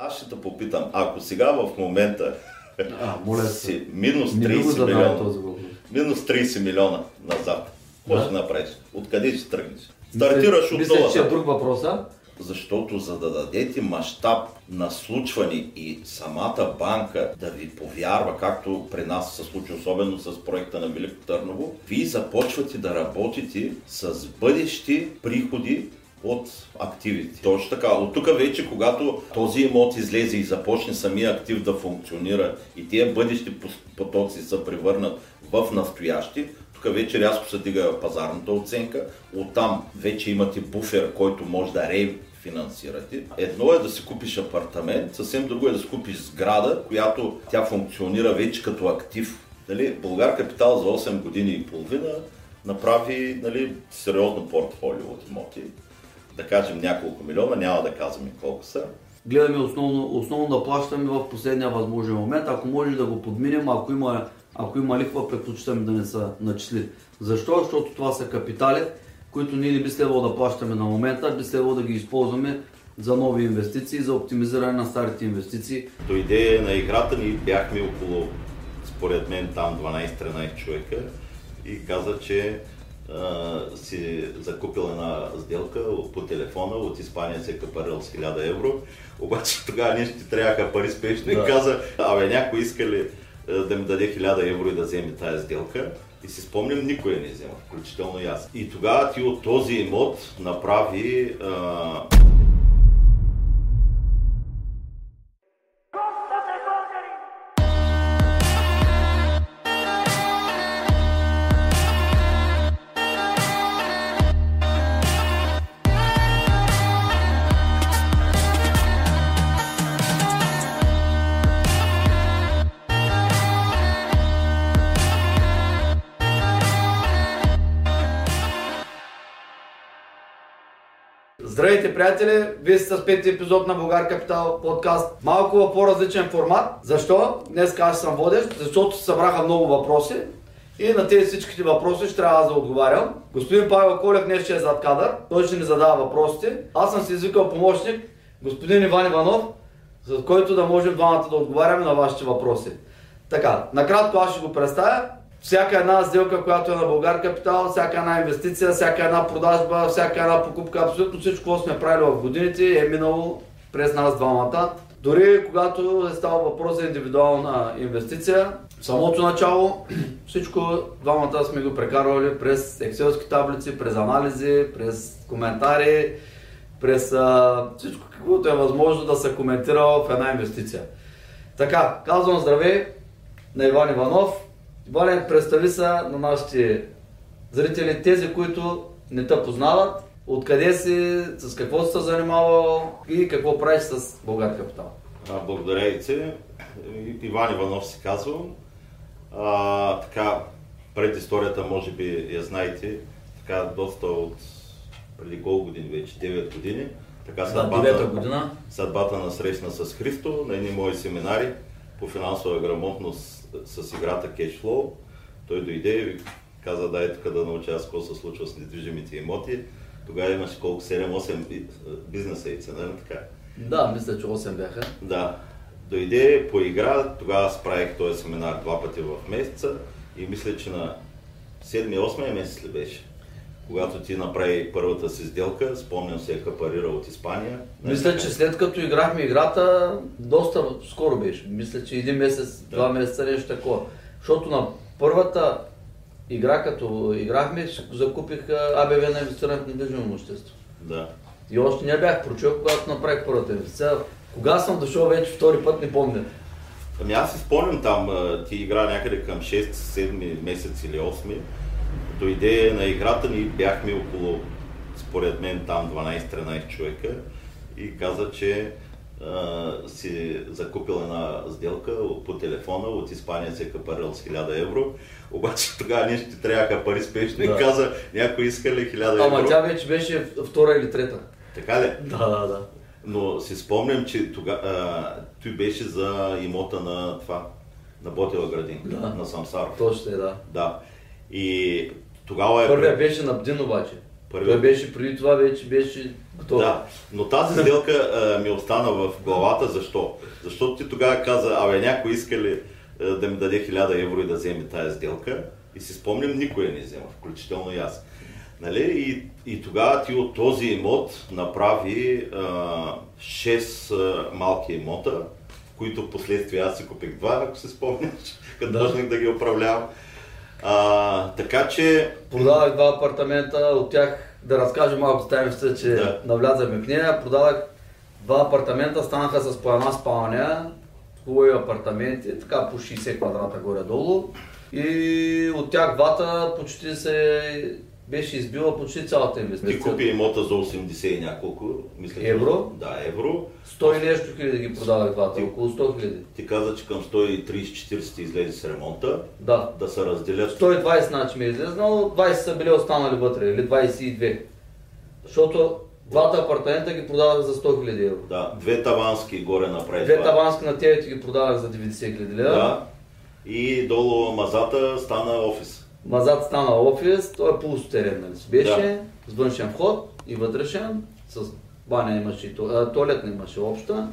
Аз ще те попитам, ако сега в момента А, моля си минус Не ми го 30 задавай милиона, минус 30 милиона назад, какво Да. ще направиш? Откъде ще тръгнеш? Стартираш от Мисля, че е нулата. друг въпрос, а? Защото за да дадете мащаб на случване и самата банка да ви повярва, както при нас се случи особено с проекта на Велико Търново, вие започвате да работите с бъдещи приходи от активите. Точно така. От тук вече, когато този имот излезе и започне самия актив да функционира и тия бъдещи потоци се превърнат в настоящи, тук вече рязко се дига пазарната оценка. Оттам вече имате буфер, който може да рефинансирате. Едно е да си купиш апартамент, съвсем друго е да си купиш сграда, която тя функционира вече като актив. Нали, Българ Капитал за 8 години и половина направи нали, сериозно портфолио от имоти. Да кажем няколко милиона, няма да казваме колко са. Гледаме основно, основно да плащаме в последния възможен момент. Ако може да го подминем, ако има, ако има лихва, предпочитаме да не са начисли. Защо? Защото това са капитали, които ние не би следвало да плащаме на момента, би следвало да ги използваме за нови инвестиции, за оптимизиране на старите инвестиции. Дойде на играта, ние бяхме около, според мен, там 12-13 човека и каза, че си закупил една сделка по телефона, от Испания се е капарил с 1000 евро, обаче тогава ние ще трябваха пари спешно Да. и каза, абе някой иска ли да ми даде 1000 евро и да вземе тази сделка. И си спомням, никой не взема, включително и аз. И тогава ти от този имот направи а, Здравейте, приятели! Вие сте с пети епизод на Българ Капитал подкаст. Малко в по-различен формат. Защо? Днес аз съм водещ, защото събраха много въпроси. И на тези всичките въпроси ще трябва да отговарям. Господин Павел Колев днес ще е зад кадър. Той ще ни задава въпросите. Аз съм си извикал помощник, господин Иван Иванов, с който да можем двамата да отговаряме на вашите въпроси. Така, накратко аз ще го представя. Всяка една сделка, която е на Българ Капитал, всяка една инвестиция, всяка една продажба, всяка една покупка, абсолютно всичко, което сме правили в годините е минало през нас двамата. Дори когато е става въпрос за индивидуална инвестиция, в самото начало всичко двамата сме го прекарвали през екселски таблици, през анализи, през коментари, през а, всичко каквото е възможно да се коментира в една инвестиция. Така, казвам здравей на Иван Иванов. Иване, представи се на нашите зрители, тези, които не те познават, откъде си, с какво си се занимавал и какво правиш с Българ Капитал. А, Благодаря и ти. Иван Иванов се казвам. А, така, предисторията може би я знаете, така доста от преди колко години вече, 9 години. Така Да, девета година. съдбата на срещна с Христо на едни мои семинари по финансова грамотност с играта Cashflow. Той дойде и каза, дай тук да науча аз какво се случва с недвижимите имоти. Тогава имаше колко 7-8 би- бизнеса и цена, така. Да, мисля, че 8 бяха. Да. Дойде по игра, тогава справих този семинар два пъти в месеца и мисля, че на 7-8 месец ли беше? Когато ти направи първата си сделка, спомням се, е капарира от Испания. Мисля, че след като играхме играта, доста скоро беше. Мисля, че един месец, Да. два месеца нещо такова. Защото на първата игра, като играхме, закупих АБВ на инвестиране в недвижимо имущество. Да. И още не бях прочел, когато направих първата инвестиция. Кога съм дошъл вече втори път, не помня. Ами аз си спомням там, ти игра някъде към 6-7 месец или 8. Дойде на играта, ние бяхме около, според мен, там 12-13 човека и каза, че а, си закупил една сделка по телефона, от Испания се е капарил с 1000 евро, обаче тогава ние ще трябваха пари спешно Да. и каза, някой иска ли 1000 евро? Ама тя вече беше втора или трета. Така ли? Да, да, да. Но си спомням, че тога, а, той беше за имота на това, на Ботела градинка, Да. на Самсаров. Точно е, да. Да. И тогава е... Първия беше на Бдин обаче. Той беше преди това, вече беше готов. Да, но тази сделка а, ми остана в главата. Защо? Защото ти тогава каза, абе някой иска ли а, да ми даде 1000 евро и да вземе тази сделка? И си спомням, никой не взема, включително и аз. Нали? И, и тогава ти от този имот направи а, 6 а, малки имота, които в последствие аз си купих два, ако се спомняш, като длъжник да ги управлявам. А, така че... Продавах два апартамента, от тях да разкажа малко таемството, че да. навлязахме в нея. Продавах два апартамента, станаха с по една спалня, хубави апартаменти, така по 60 квадрата горе-долу. И от тях двата почти се беше избила почти цялата инвестиция. Ти купи имота за 80 и няколко, мисля. Евро? Да, евро. 100 и нещо хиляди ги продавах двата, около 100 хиляди. Ти каза, че към 130-40 излезе с ремонта. Да. Да се разделят. 120 значи ми е излезнал, 20 са били останали вътре, или 22. Защото двата апартамента ги продавах за 100 000 евро. Да, две тавански горе напред. Две тавански на тези ги продавах за 90 000 лева. Да. И долу мазата стана офис. Мазат стана офис, той е полустерен, нали беше, да. с външен вход и вътрешен, с баня имаше и туалет имаше обща.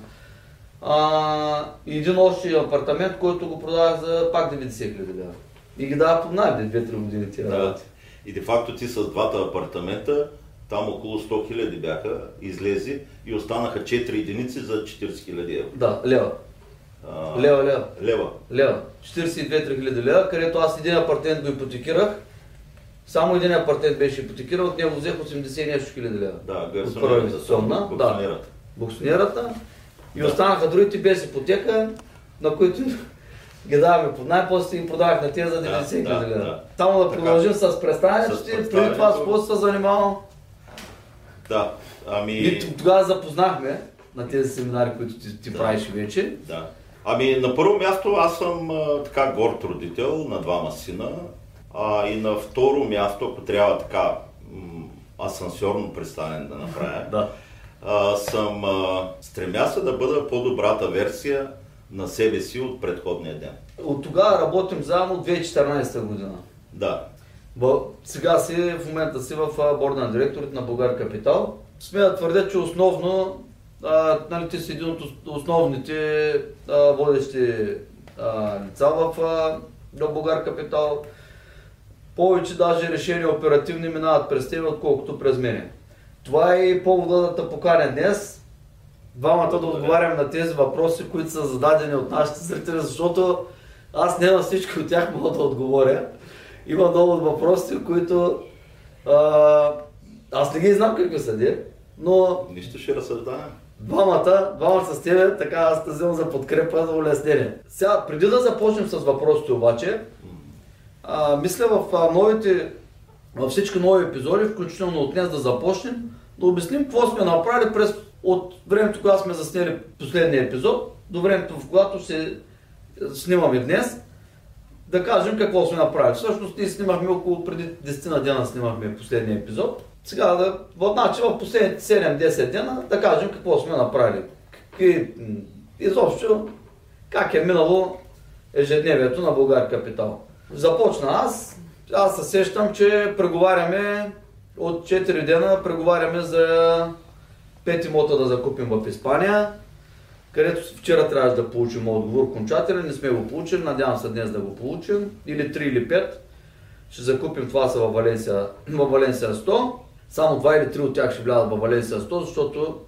А, и един още апартамент, който го продавах за пак 90 хиляди лева. И ги дава под найем 2-3 години тия да. работи. И де факто ти с двата апартамента, там около 100 хиляди бяха, излези и останаха 4 единици за 40 хиляди евро. Да, лева. Лева, лева. Лева. Лева. 42 хиляди лева, където аз един апартамент го ипотекирах. Само един апартамент беше ипотекиран, от него взех 80 нещо хиляди лева. Да, гарсонерата. Да, буксонерата. И да. останаха другите без ипотека, на които ги даваме под най-после им продавах на тези за 90 хиляди да, лева. Да. Само да продължим така, с представянето ти, преди това с какво се занимавам. Да, ами... И тогава запознахме на тези семинари, които ти, ти да. правиш вече. Да. Ами на първо място аз съм а, така горд родител на двама сина. А, и на второ място, ако трябва така м- асансьорно представяне да направя, да. а, съм а, стремя се да бъда по-добрата версия на себе си от предходния ден. От тогава работим заедно от 2014 година. Да. Бо, сега си, в момента си в борда на директорите на Българ Капитал. Смея да твърдя, че основно а, нали, ти си един от основните а, водещи а, лица в а, Българ Капитал. Повече даже решения оперативни минават през теб, отколкото през мене. Това е и повода да те поканя днес. Двамата да отговарям на тези въпроси, които са зададени от нашите зрители, защото аз не на всички от тях мога да отговоря. Има много от въпроси, които а, аз не ги знам какви са, но... Нищо ще разсъждавам. Двамата, двамата с тебе, така аз те вземам за подкрепа, за улеснение. Сега, преди да започнем с въпросите обаче, а, мисля в новите, във всички нови епизоди, включително от днес да започнем, да обясним какво сме направили през от времето, когато сме заснели последния епизод, до времето, в когато се снимаме днес, да кажем какво сме направили. Всъщност ние снимахме около преди 10 на дена снимахме последния епизод сега да, значи в последните 7-10 дена да кажем какво сме направили. И, изобщо как е минало ежедневието на Българ Капитал. Започна аз, аз се сещам, че преговаряме от 4 дена, преговаряме за 5 имота да закупим в Испания, където вчера трябваше да получим отговор окончателен, не сме го получили, надявам се днес да го получим, или 3 или 5. Ще закупим това са във Валенсия, във Валенсия 100. Само два или три от тях ще влязат в Валенсия 100, защото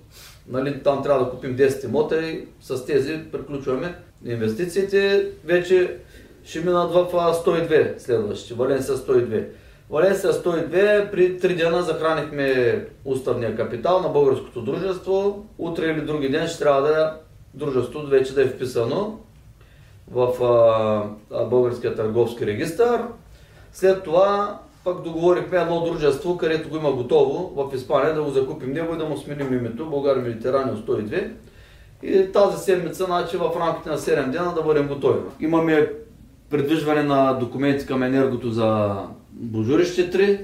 нали, там трябва да купим 10 имота и с тези приключваме инвестициите. Вече ще минат в 102 следващите, Валенсия 102. Валенсия 102, при 3 дена захранихме уставния капитал на българското дружество. Утре или други ден ще трябва да дружеството вече да е вписано в а, българския търговски регистр. След това пък договорихме едно дружество, където го има готово в Испания, да го закупим него и да му сменим името, България Медитеранио 102. И тази седмица, значи в рамките на 7 дена да бъдем готови. Имаме придвижване на документи към енергото за Божурище 3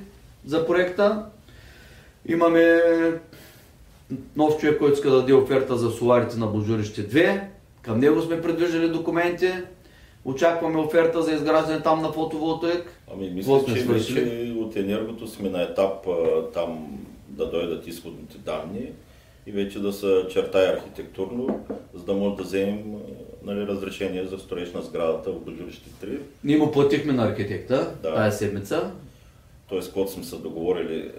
за проекта. Имаме нов човек, който иска да даде оферта за соларите на Божурище 2. Към него сме придвижили документи. Очакваме оферта за изграждане там на фотоволтаик. Ами мисля, че вече от енергото сме на етап там да дойдат изходните данни и вече да се чертае архитектурно, за да може да вземем нали, разрешение за строеж на сградата в Божурище 3. Ние му платихме на архитекта да. тази седмица. Тоест, когато сме се договорили,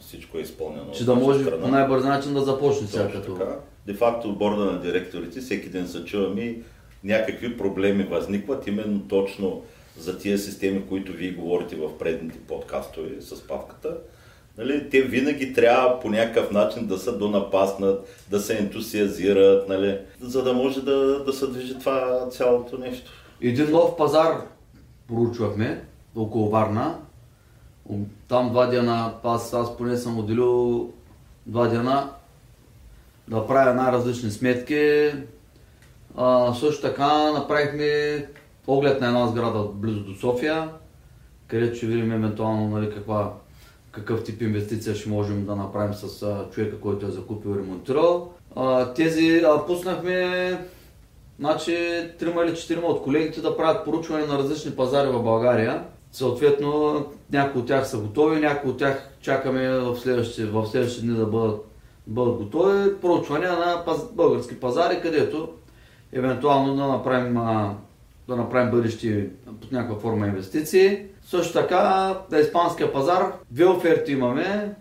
всичко е изпълнено. Че да може по най-бърз начин да започне сега като. Де факто борда на директорите всеки ден се чуваме някакви проблеми възникват именно точно за тия системи, които вие говорите в предните подкастове с павката. Нали, те винаги трябва по някакъв начин да се донапаснат, да се ентусиазират, нали, за да може да, да се движи това цялото нещо. Един нов пазар проучвахме около Варна. Там два дена, аз, аз поне съм отделил два дена да правя най-различни сметки. А, също така направихме оглед на една сграда близо до София, където ще видим евентуално нали, каква какъв тип инвестиция ще можем да направим с а, човека, който е закупил и ремонтирал. А, тези а, пуснахме значи, трима или четирима от колегите да правят поручване на различни пазари в България. Съответно, някои от тях са готови, някои от тях чакаме в следващите, в следващите дни да бъдат, бъдат готови. Проучване на паз, български пазари, където евентуално да направим, да направим бъдещи под някаква форма инвестиции. Също така на испанския пазар две оферти имаме.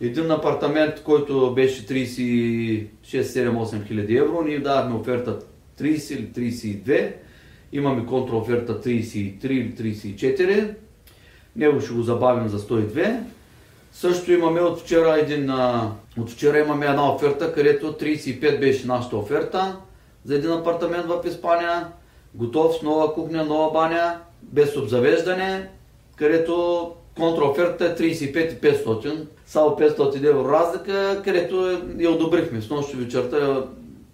Един апартамент, който беше 36-7-8 хиляди евро, ние давахме оферта 30 или 32. Имаме контраоферта 33 или 34. Него ще го забавим за 102. Също имаме от вчера един, от вчера имаме една оферта, където 35 беше нашата оферта за един апартамент в Испания. Готов с нова кухня, нова баня, без обзавеждане, където контраоферта е 35 500, само 500 евро разлика, където я одобрихме. С нощи вечерта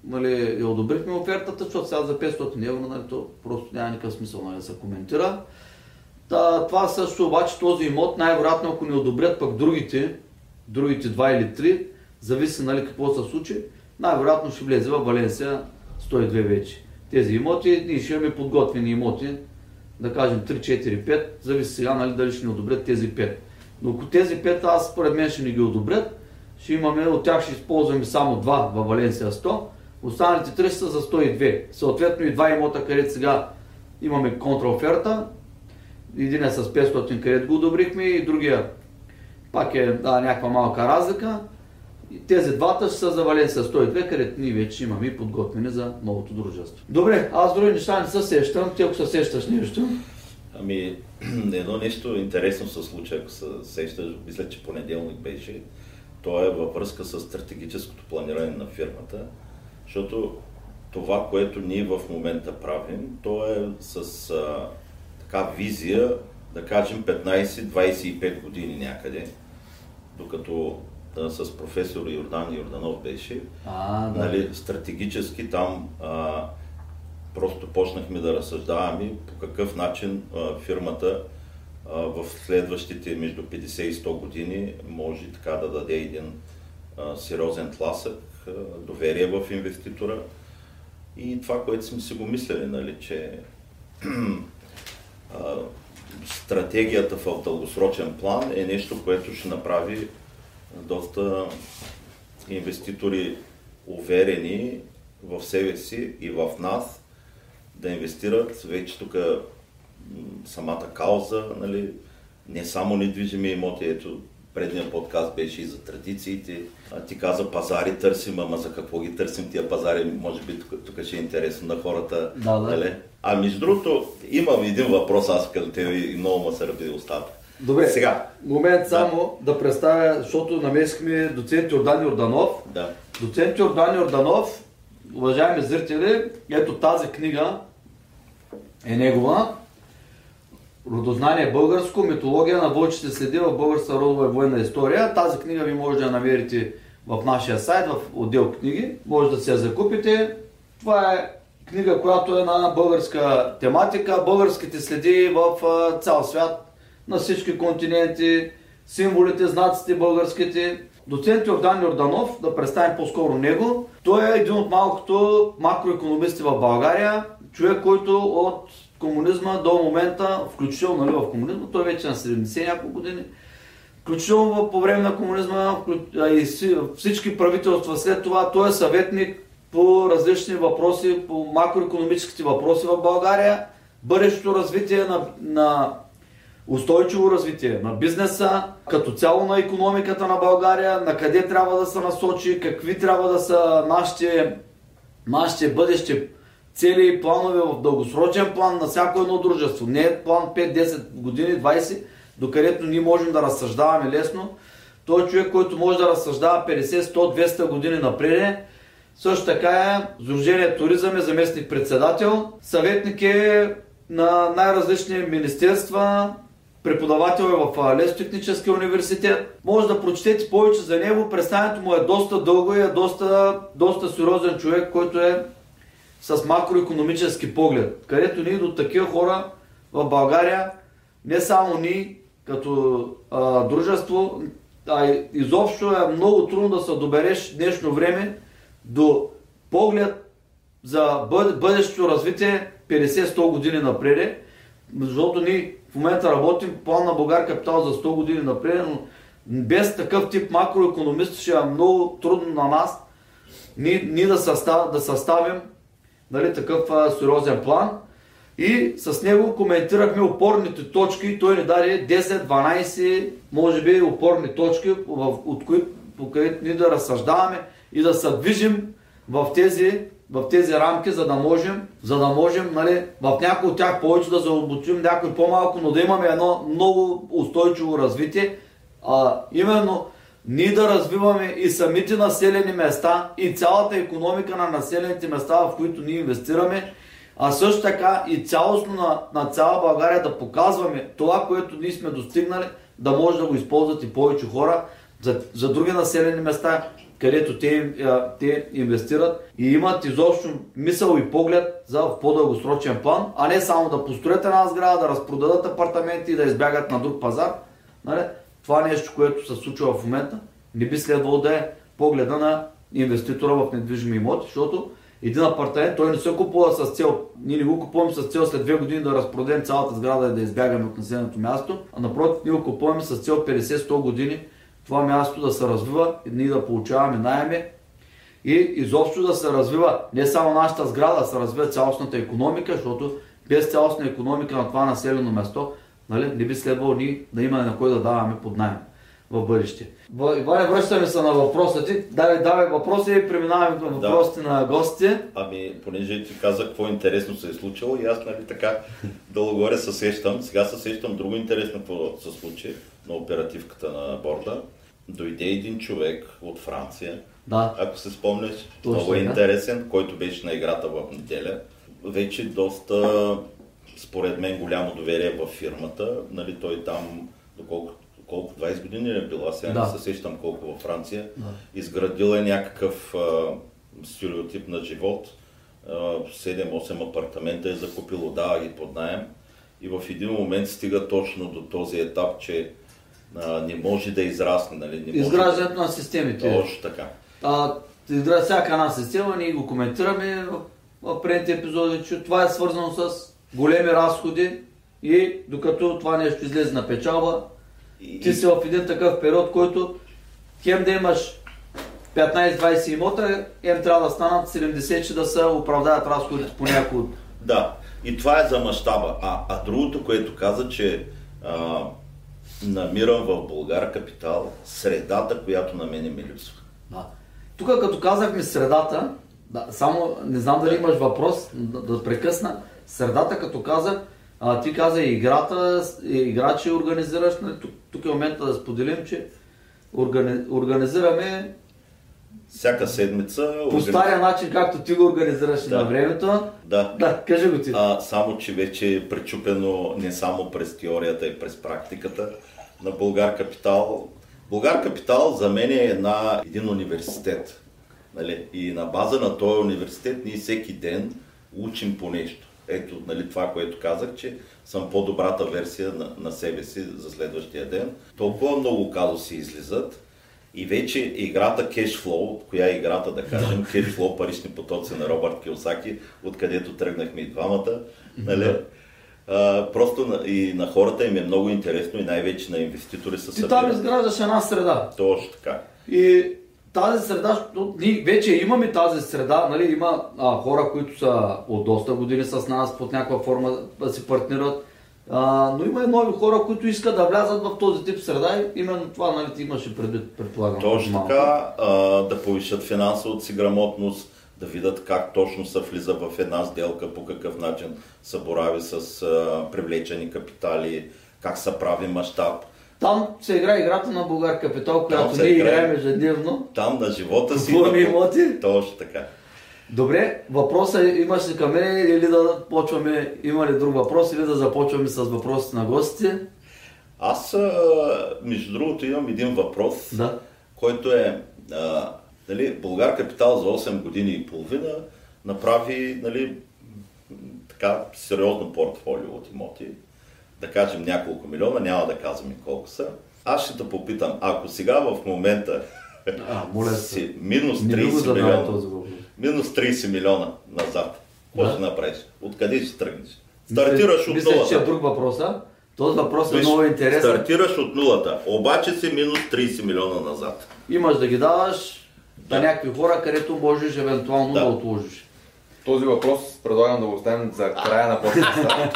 нали, я одобрихме офертата, защото сега за 500 евро нали, то просто няма никакъв смисъл нали, да се коментира. Та, това също обаче този имот, най-вероятно ако не одобрят пък другите, другите два или три, зависи нали, какво се случи, най-вероятно ще влезе в Валенсия 102 вече. Тези имоти, ние ще имаме подготвени имоти, да кажем 3, 4, 5, зависи сега нали, дали ще ни одобрят тези 5. Но ако тези 5 аз според мен ще ни ги одобрят, ще имаме, от тях ще използваме само 2 във Валенсия 100, останалите 3 са за 102. Съответно и два имота, където сега имаме контраоферта, един е с 500, където го одобрихме и другия пак е да, някаква малка разлика. Тези двата са за Валенсия 102, където ние вече имаме и подготвени за новото дружество. Добре, аз други неща не се сещам, ти ако се сещаш нещо. Ами, едно нещо интересно се случи, ако се сещаш, мисля, че понеделник беше. То е във връзка с стратегическото планиране на фирмата, защото това, което ние в момента правим, то е с а, така визия, да кажем 15-25 години някъде, докато с професор Йордан Йорданов беше. А, да. нали, стратегически там а, просто почнахме да разсъждаваме по какъв начин а, фирмата а, в следващите между 50 и 100 години може така да даде един а, сериозен тласък, а, доверие в инвеститора. И това, което сме си го мислили, нали, че а, стратегията в дългосрочен план е нещо, което ще направи доста инвеститори уверени в себе си и в нас да инвестират. Вече тук самата кауза, нали, не само недвижими имоти, ето предния подкаст беше и за традициите. А ти каза пазари търсим, ама за какво ги търсим тия пазари, може би тук, тук ще е интересно на хората. Да, да. Нали? А между другото, имам един въпрос аз към тебе и много ме се раби устата. Добре, сега. Момент само да, да представя, защото намесихме доцент Йордан Йорданов. Да. Доцент Йордан Йорданов, уважаеми зрители, ето тази книга е негова. Родознание българско, митология на вълчите следи в българска родова и военна история. Тази книга ви може да я намерите в нашия сайт, в отдел книги. Може да се я закупите. Това е книга, която е на българска тематика, българските следи в цял свят на всички континенти, символите, знаците българските. Доцент Йордан Йорданов, да представим по-скоро него, той е един от малкото макроекономисти в България. човек, който от комунизма до момента, включително нали, в комунизма, той вече на 70 няколко години, включително по време на комунизма и всички правителства след това, той е съветник по различни въпроси, по макроекономическите въпроси в България, бъдещето развитие на, на устойчиво развитие на бизнеса, като цяло на економиката на България, на къде трябва да се насочи, какви трябва да са нашите, нашите бъдещи цели и планове в дългосрочен план на всяко едно дружество. Не е план 5-10 години, 20, докъдето ние можем да разсъждаваме лесно. Той е човек, който може да разсъждава 50, 100, 200 години напред. Също така е Сдружение Туризъм е заместник председател. Съветник е на най-различни министерства, преподавател е в Лесотехническия университет. Може да прочетете повече за него. Представянето му е доста дълго и е доста, доста сериозен човек, който е с макроекономически поглед. Където ние до такива хора в България, не само ние като а, дружество, а изобщо е много трудно да се добереш днешно време до поглед за бъдещето развитие 50-100 години напред, защото ние в момента работим план на Българ Капитал за 100 години напред, но без такъв тип макроекономист ще е много трудно на нас ние, ние да, състав, да съставим нали, такъв а, сериозен план. И с него коментирахме опорните точки. Той ни даде 10-12, може би, опорни точки, от които, по които ние да разсъждаваме и да се движим в тези в тези рамки, за да можем, за да можем нали, в някои от тях повече да заобучим, някои по-малко, но да имаме едно много устойчиво развитие. А, именно ние да развиваме и самите населени места и цялата економика на населените места, в които ние инвестираме, а също така и цялостно на, на цяла България да показваме това, което ние сме достигнали, да може да го използват и повече хора за, за други населени места където те, те инвестират и имат изобщо мисъл и поглед за в по-дългосрочен план, а не само да построят една сграда, да разпродадат апартаменти и да избягат на друг пазар. Нали? Това нещо, което се случва в момента, не би следвало да е погледа на инвеститора в недвижими имоти, защото един апартамент той не се купува с цел, ние не го купуваме с цел след две години да разпродадем цялата сграда и да избягаме от населеното място, а напротив ние го купуваме с цел 50-100 години това място да се развива и ние да получаваме найеми и изобщо да се развива не само нашата сграда, да се развива цялостната економика, защото без цялостна економика на това населено место нали, не би следвало ние да имаме на кой да даваме под найем в бъдеще. Иване, връщаме се на въпроса ти. Давай, давай въпроси и преминаваме към въпросите да. на гостите. Ами, понеже ти каза какво интересно се е случило и аз нали така долу горе се сещам. Сега се сещам друго интересно какво се случи на оперативката на борда. Дойде един човек от Франция, да. ако се спомняш, Точно, много е интересен, който беше на играта в неделя. Вече доста, според мен, голямо доверие в фирмата. Нали, той там, доколко колко 20 години е била, сега да. не се сещам колко във Франция. Да. Изградил е някакъв а, стереотип на живот. 7-8 апартамента е закупил, да, ги под найем. И в един момент стига точно до този етап, че а, не може да израсне. Нали? Не Изграждането на системите. Точно така. А, всяка една система, ние го коментираме в предните епизоди, че това е свързано с големи разходи и докато това нещо излезе на печалба, и... ти си в един такъв период, който хем да имаш 15-20 имота, хем трябва да станат 70, че да се оправдаят разходите по някои от... Да, и това е за мащаба. А, а другото, което каза, че а, намирам в Българ капитал средата, която на мене ми липсва. Да. Тук като казахме средата, да, само не знам дали имаш въпрос, да, да прекъсна. Средата, като казах, а, ти каза играта, играчи организираш, нали, тук, тук е момента да споделим, че органи, организираме всяка седмица. По стария начин, както ти го организираш да. на времето. Да. Да, кажи го ти. А, само, че вече е пречупено не само през теорията и през практиката на Българ Капитал. Българ Капитал за мен е една, един университет. Нали? И на база на този университет ние всеки ден учим по нещо. Ето нали, това, което казах, че съм по-добрата версия на, на себе си за следващия ден. Толкова много казуси излизат И вече играта Cashflow, коя е играта да кажем, Cashflow, парични потоци на Робърт Киосаки, откъдето тръгнахме и двамата, нали? А, просто и на хората им е много интересно и най-вече на инвеститори са Ти там изграждаш една среда. Точно така. И тази среда, ние вече имаме тази среда, нали, има а, хора, които са от доста години с нас под някаква форма да си партнират, а, но има и нови хора, които искат да влязат в този тип среда и именно това нали, ти имаше предвид, предполагам. Точно така, а, да повишат финансовата си грамотност, да видят как точно се влиза в една сделка, по какъв начин се борави с а, привлечени капитали, как се прави мащаб. Там се играе играта на Българ Капитал, която ние играем ежедневно. Там на живота си. Купуваме имоти. Точно така. Добре, въпросът имаш ли към мен или да почваме, има ли друг въпрос или да започваме с въпросите на гостите? Аз, между другото, имам един въпрос, да. който е, а, нали, Българ Капитал за 8 години и половина направи нали, така сериозно портфолио от имоти, да кажем няколко милиона, няма да казваме колко са. Аз ще те попитам, ако сега в момента а, моля си, минус 30 милиона, минус 30 милиона назад. Какво да. ще направиш? Откъде ще тръгнеш? Стартираш от нулата. Мисля, че е друг въпрос, а? Този въпрос е Виж, много интересен. Стартираш от нулата, обаче си минус 30 милиона назад. Имаш да ги даваш да. на някакви хора, където можеш евентуално да, да отложиш. Този въпрос предлагам да го оставим за края на подкаста.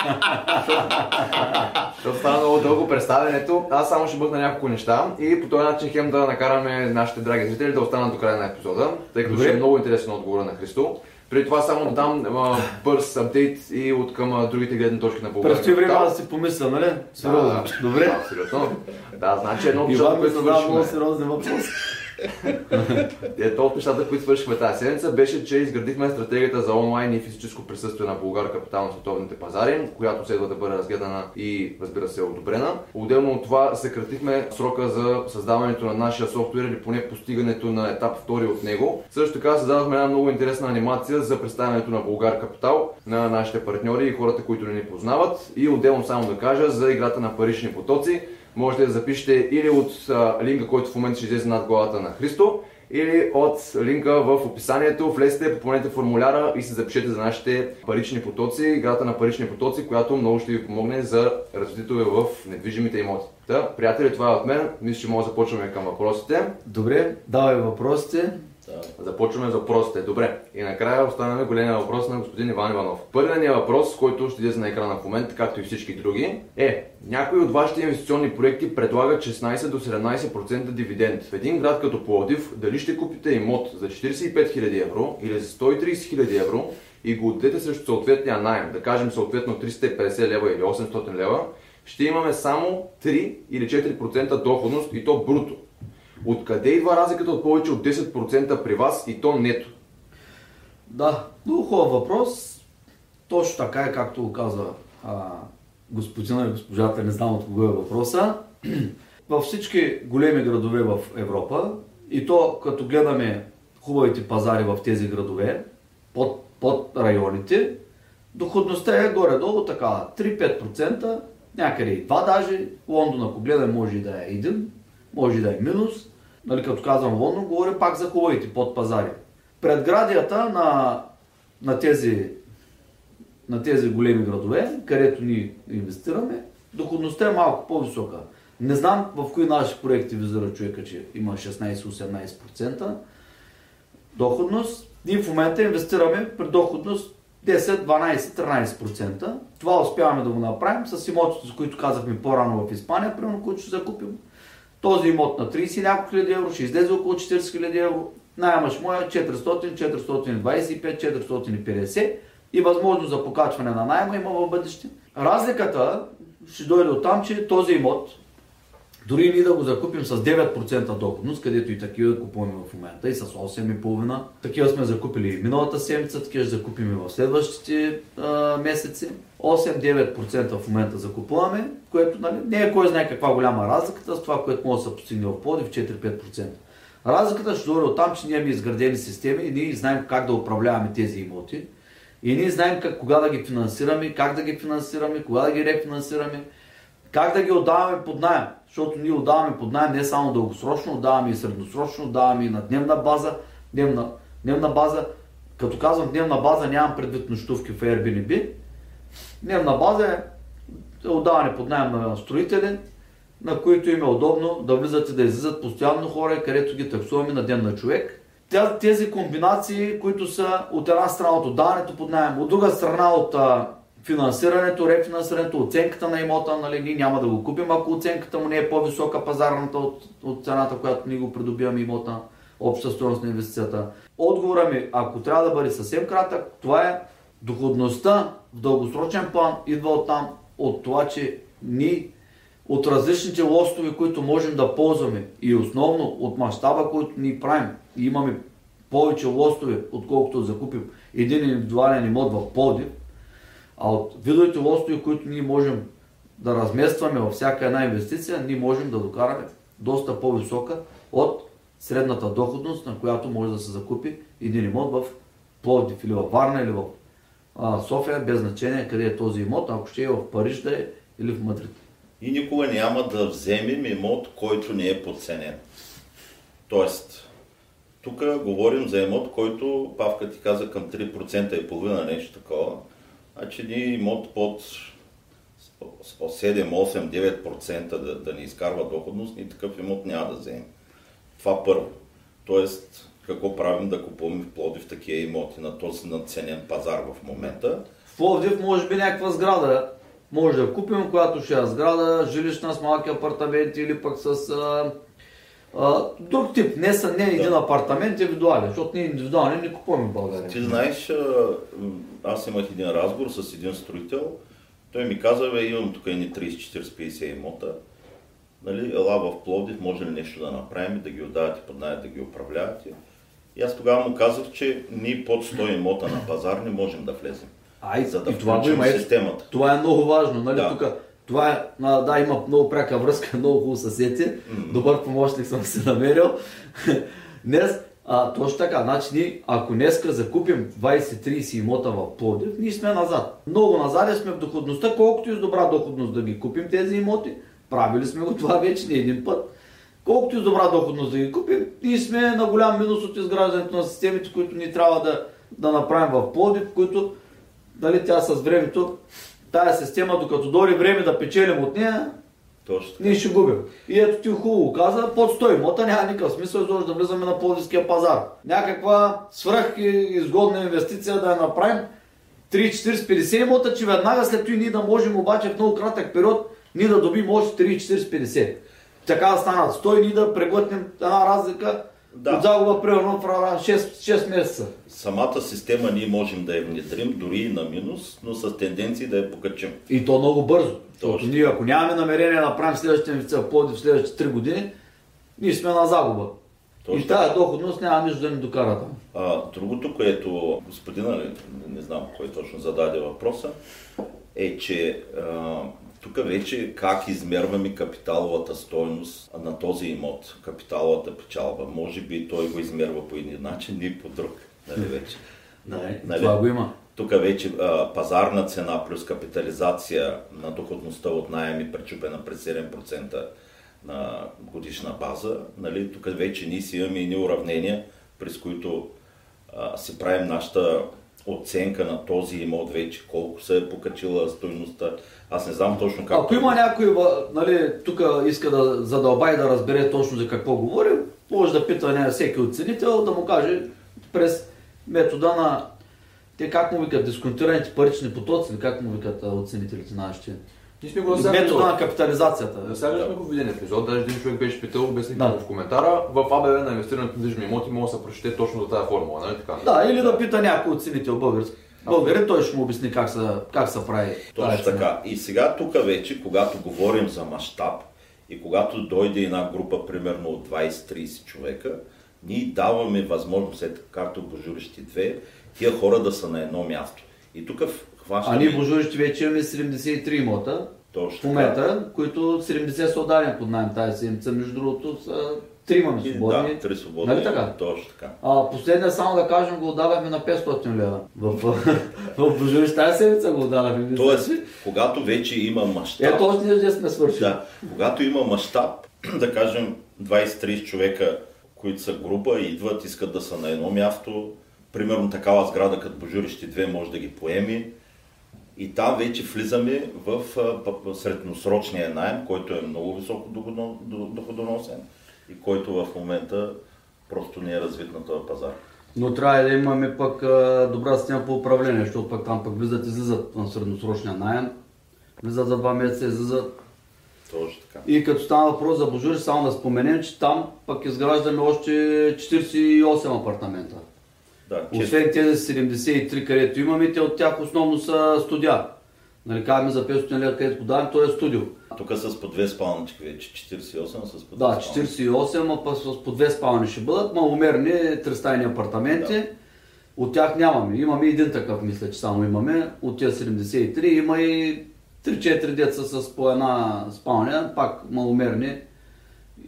Защото стана много дълго представенето. Аз само ще бъда няколко неща и по този начин хем да накараме нашите драги зрители да останат до края на епизода, тъй като ще е много интересен отговора на Христо. Преди това само да дам а, бърз апдейт и от към а, другите гледни точки на България. Предстои време да си помисля, нали? Сериозно. Да, Добре. Да, сериозно. Да, значи едно от което свършихме. много сериозен въпрос. Ето от нещата, които свършихме тази седмица, беше, че изградихме стратегията за онлайн и физическо присъствие на Българ капитал на световните пазари, която следва да бъде разгледана и разбира се одобрена. Отделно от това съкратихме срока за създаването на нашия софтуер или поне постигането на етап втори от него. Също така създадохме една много интересна анимация за представянето на Българ капитал на нашите партньори и хората, които не ни познават. И отделно само да кажа за играта на парични потоци можете да запишете или от линка, който в момента ще излезе над главата на Христо, или от линка в описанието. Влезте, попълнете формуляра и се запишете за нашите парични потоци, играта на парични потоци, която много ще ви помогне за развитие в недвижимите имоти. Да, приятели, това е от мен. Мисля, че може да започваме към въпросите. Добре, давай въпросите. Да. Започваме за въпросите. Добре. И накрая оставяме големия въпрос на господин Иван Иванов. Първият ни въпрос, който ще излезе на екрана в момента, както и всички други, е някои от вашите инвестиционни проекти предлагат 16 до 17% дивиденд. В един град като Пловдив, дали ще купите имот за 45 000 евро или за 130 000 евро и го отдадете срещу съответния найем, да кажем съответно 350 лева или 800 лева, ще имаме само 3 или 4% доходност и то бруто. Откъде идва разликата от повече от 10% при вас и то нето? Да, много хубав въпрос. Точно така е, както го каза а, господина и госпожата, не знам от кого е въпроса. Във всички големи градове в Европа, и то като гледаме хубавите пазари в тези градове, под, под районите, доходността е горе-долу така 3-5%, някъде и 2 даже. Лондон, ако гледаме, може и да е 1, може да е минус. Нали, като казвам Лондон, говоря пак за хубавите подпазари. Предградията на, на, тези, на тези големи градове, където ни инвестираме, доходността е малко по-висока. Не знам в кои наши проекти визира човека, че има 16-18% доходност. Ние в момента инвестираме при доходност 10, 12, 13%. Това успяваме да го направим с имотите, за които казахме по-рано в Испания, примерно, които ще закупим този имот на 30 няколко хиляди евро ще излезе около 40 хиляди евро. Наймаш моя 400, 425, 450 и възможност за покачване на найма има в бъдеще. Разликата ще дойде от там, че този имот, дори ние да го закупим с 9% доходност, където и такива купуваме в момента, и с 8,5%. Такива сме закупили и миналата седмица, такива ще закупим и в следващите а, месеци. 8-9% в момента закупуваме, което нали, не е кой знае каква голяма разликата с това, което може да се постигне в Плодив 4-5%. Разликата ще дойде от там, че ние имаме изградени системи и ние знаем как да управляваме тези имоти. И ние знаем как, кога да ги финансираме, как да ги финансираме, кога да ги рефинансираме, как да ги отдаваме под найем. защото ние отдаваме под найем не само дългосрочно, отдаваме и средносрочно, отдаваме и на дневна база, дневна, дневна база. Като казвам дневна база, нямам предвид нощувки в Airbnb. Дневна база е отдаване под найем на строители, на които им е удобно да влизат и да излизат постоянно хора, където ги таксуваме на ден на човек. Тези комбинации, които са от една страна от отдаването под найем, от друга страна от финансирането, рефинансирането, оценката на имота, нали, ние няма да го купим, ако оценката му не е по-висока пазарната от, от цената, която ние го придобиваме имота, обща стоеност на инвестицията. Отговора ми, ако трябва да бъде съвсем кратък, това е доходността в дългосрочен план идва от там, от това, че ние от различните лостове, които можем да ползваме и основно от мащаба, който ни правим имаме повече лостове, отколкото закупим един индивидуален имот в Плодив, а от видовете лостове, които ние можем да разместваме във всяка една инвестиция, ние можем да докараме доста по-висока от средната доходност, на която може да се закупи един имот в Пловдив или в Варна или в София, без значение къде е този имот, ако ще е в Париж да е или в Мадрид. И никога няма да вземем имот, който не е подценен. Тоест, тук говорим за имот, който, Павка ти каза, към 3% и половина, нещо такова. Значи ние имот под 7, 8, 9% да, да ни изкарва доходност, ни такъв имот няма да вземем. Това първо. Тоест, какво правим да купуваме в Плодив такива имоти на този надценен пазар в момента? В Плодив може би някаква сграда може да купим, която ще е сграда, жилищна с малки апартаменти или пък с а, а, друг тип. Не са не един да. апартамент индивидуален, защото ние индивидуални не купуваме в България. Ти знаеш, аз имах един разговор с един строител. Той ми каза, бе, имам тук едни 30-40-50 имота. Нали, ела в Пловдив, може ли нещо да направим, да ги отдавате под найем, да ги управлявате. И аз тогава му казах, че ние под 100 имота на пазар не можем да влезем. А, и, за да и това го има. Системата. Това е много важно. Нали? Да. Тук, това е, да, има много пряка връзка, много хубаво съседи. Mm-hmm. Добър помощник съм се намерил. Днес, а, точно така, значи ние, ако днеска закупим 20-30 имота в Плодив, ние сме назад. Много назад сме в доходността, колкото и с добра доходност да ги купим тези имоти. Правили сме го това вече не един път. Колкото и добра доходност да ги купим, ние сме на голям минус от изграждането на системите, които ни трябва да, да направим в Плодив, които дали тя с времето, тая система, докато дойде време да печелим от нея, Точно. ние ще губим. И ето ти хубаво каза, под 100 имота няма никакъв смисъл изобщо да влизаме на плодиския пазар. Някаква свръх изгодна инвестиция да я направим 3, 40, 50 имота, че веднага след това ние да можем обаче в много кратък период ние да добим още 3, 40, 50. Така да станат 100 и ние да преглътнем една разлика да. От загуба примерно в 6, 6 месеца. Самата система ние можем да я внедрим дори и на минус, но с тенденции да я покачим. И то много бързо. Защото ние ако нямаме намерение да направим следващите инвестиция в в следващите 3 години, ние сме на загуба. Точно. И тази доходност няма нищо да ни докара там. А, другото, което господина, не, не знам кой точно зададе въпроса, е, че а, тук вече как измерваме капиталовата стоеност на този имот, капиталовата печалба. Може би той го измерва по един начин и по друг. Нали вече. Не, нали? Това го има. Тук вече а, пазарна цена плюс капитализация на доходността от найеми пречупена през 7% на годишна база. Нали? Тук вече ние си имаме и уравнения, през които а, си правим нашата оценка на този имот вече, колко се е покачила стоеността. Аз не знам точно как. Ако има някой, нали, тук иска да задълба и да разбере точно за какво говори, може да пита не всеки оценител, да му каже през метода на те как му викат дисконтираните парични потоци, как му викат оценителите нашите. Ние сме го Метода на капитализацията. Сега сме го в един епизод, даже един човек беше питал, обясних да. в коментара, в АБВ на инвестирането в недвижими имоти може да се прочете точно за тази формула, нали така? Да, или да пита някой оценител български. Българин, той ще му обясни как се, как се прави. Точно така. И сега тук вече, когато говорим за мащаб и когато дойде една група, примерно от 20-30 човека, ние даваме възможност, след както божурище две, тия хора да са на едно място. И тук хващаме... А ние божурище вече имаме 73 имота. Точно в момента, които 70 са отдадени под найем тази седмица, между другото са три имаме И, свободни. Да, три свободни. Нали така? Точно така. А, последния само да кажем го отдавахме на 500 лева. В, в Божурище тази седмица го отдавахме. мисля Тоест, когато вече има мащаб, Ето още ние сме свършили. да, когато има мащаб, да кажем 20-30 човека, които са група идват, искат да са на едно място, примерно такава сграда като Божурище 2 може да ги поеми, и там вече влизаме в средносрочния найем, който е много високо доходоносен и който в момента просто не е развит на този пазар. Но трябва да имаме пък добра система по управление, защото пък там пък влизат и излизат на средносрочния найем. Влизат за два месеца, излизат. Точно така. И като стана въпрос за Божурище, само да споменем, че там пък изграждаме още 48 апартамента. Да, Освен тези 73, където имаме, те от тях основно са студия. Нали, казваме за 500 лева, където го даваме, то е студио. тук с по две спалнички вече, 48 с по две Да, спалнички. 48, а с по две спални ще бъдат, маломерни тристайни апартаменти. Да. От тях нямаме. Имаме един такъв, мисля, че само имаме. От тези 73 има и 3-4 деца с по една спалня, пак маломерни,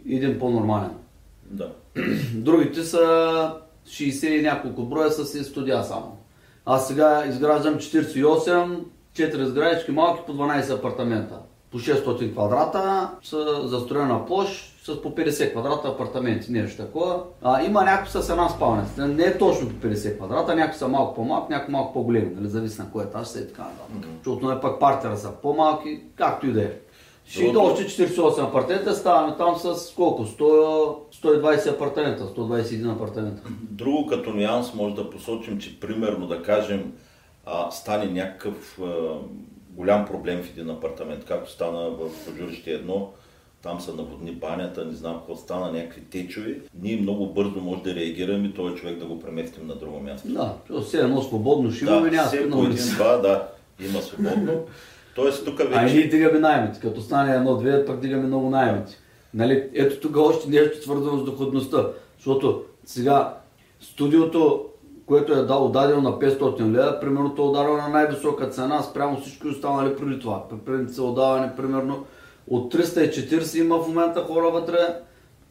един по-нормален. Да. Другите са 60 и няколко броя с и студия само. Аз сега изграждам 48, 4 сградички малки по 12 апартамента. По 600 квадрата, с застроена площ, с по 50 квадрата апартаменти, нещо такова. А, има някои с една спалница. Не е точно по 50 квадрата, някои са малко по-малки, някои малко по-големи, нали? зависи на кой етаж са и така нататък. Защото не пък партера са по-малки, както и да е. Ще и Другото- още 48 апартамента, ставаме там с колко? 100, 120 апартамента, 121 апартамента. Друго като нюанс може да посочим, че примерно да кажем а, стане някакъв а, голям проблем в един апартамент, както стана в Пожурище едно, там са наводни банята, не знам какво стана, някакви течови. Ние много бързо може да реагираме и този човек да го преместим на друго място. Да, все едно свободно ще имаме, няма да, има свободно. Тоест тук А вече... ние дигаме наймите. Като стане едно-две, пък дигаме много наймите. Нали? Ето тук още нещо свързано с доходността. Защото сега студиото, което е дал дадено на 500 лева, примерно то ударено на най-висока цена спрямо всички останали преди това. При отдавани примерно от 340 има в момента хора вътре,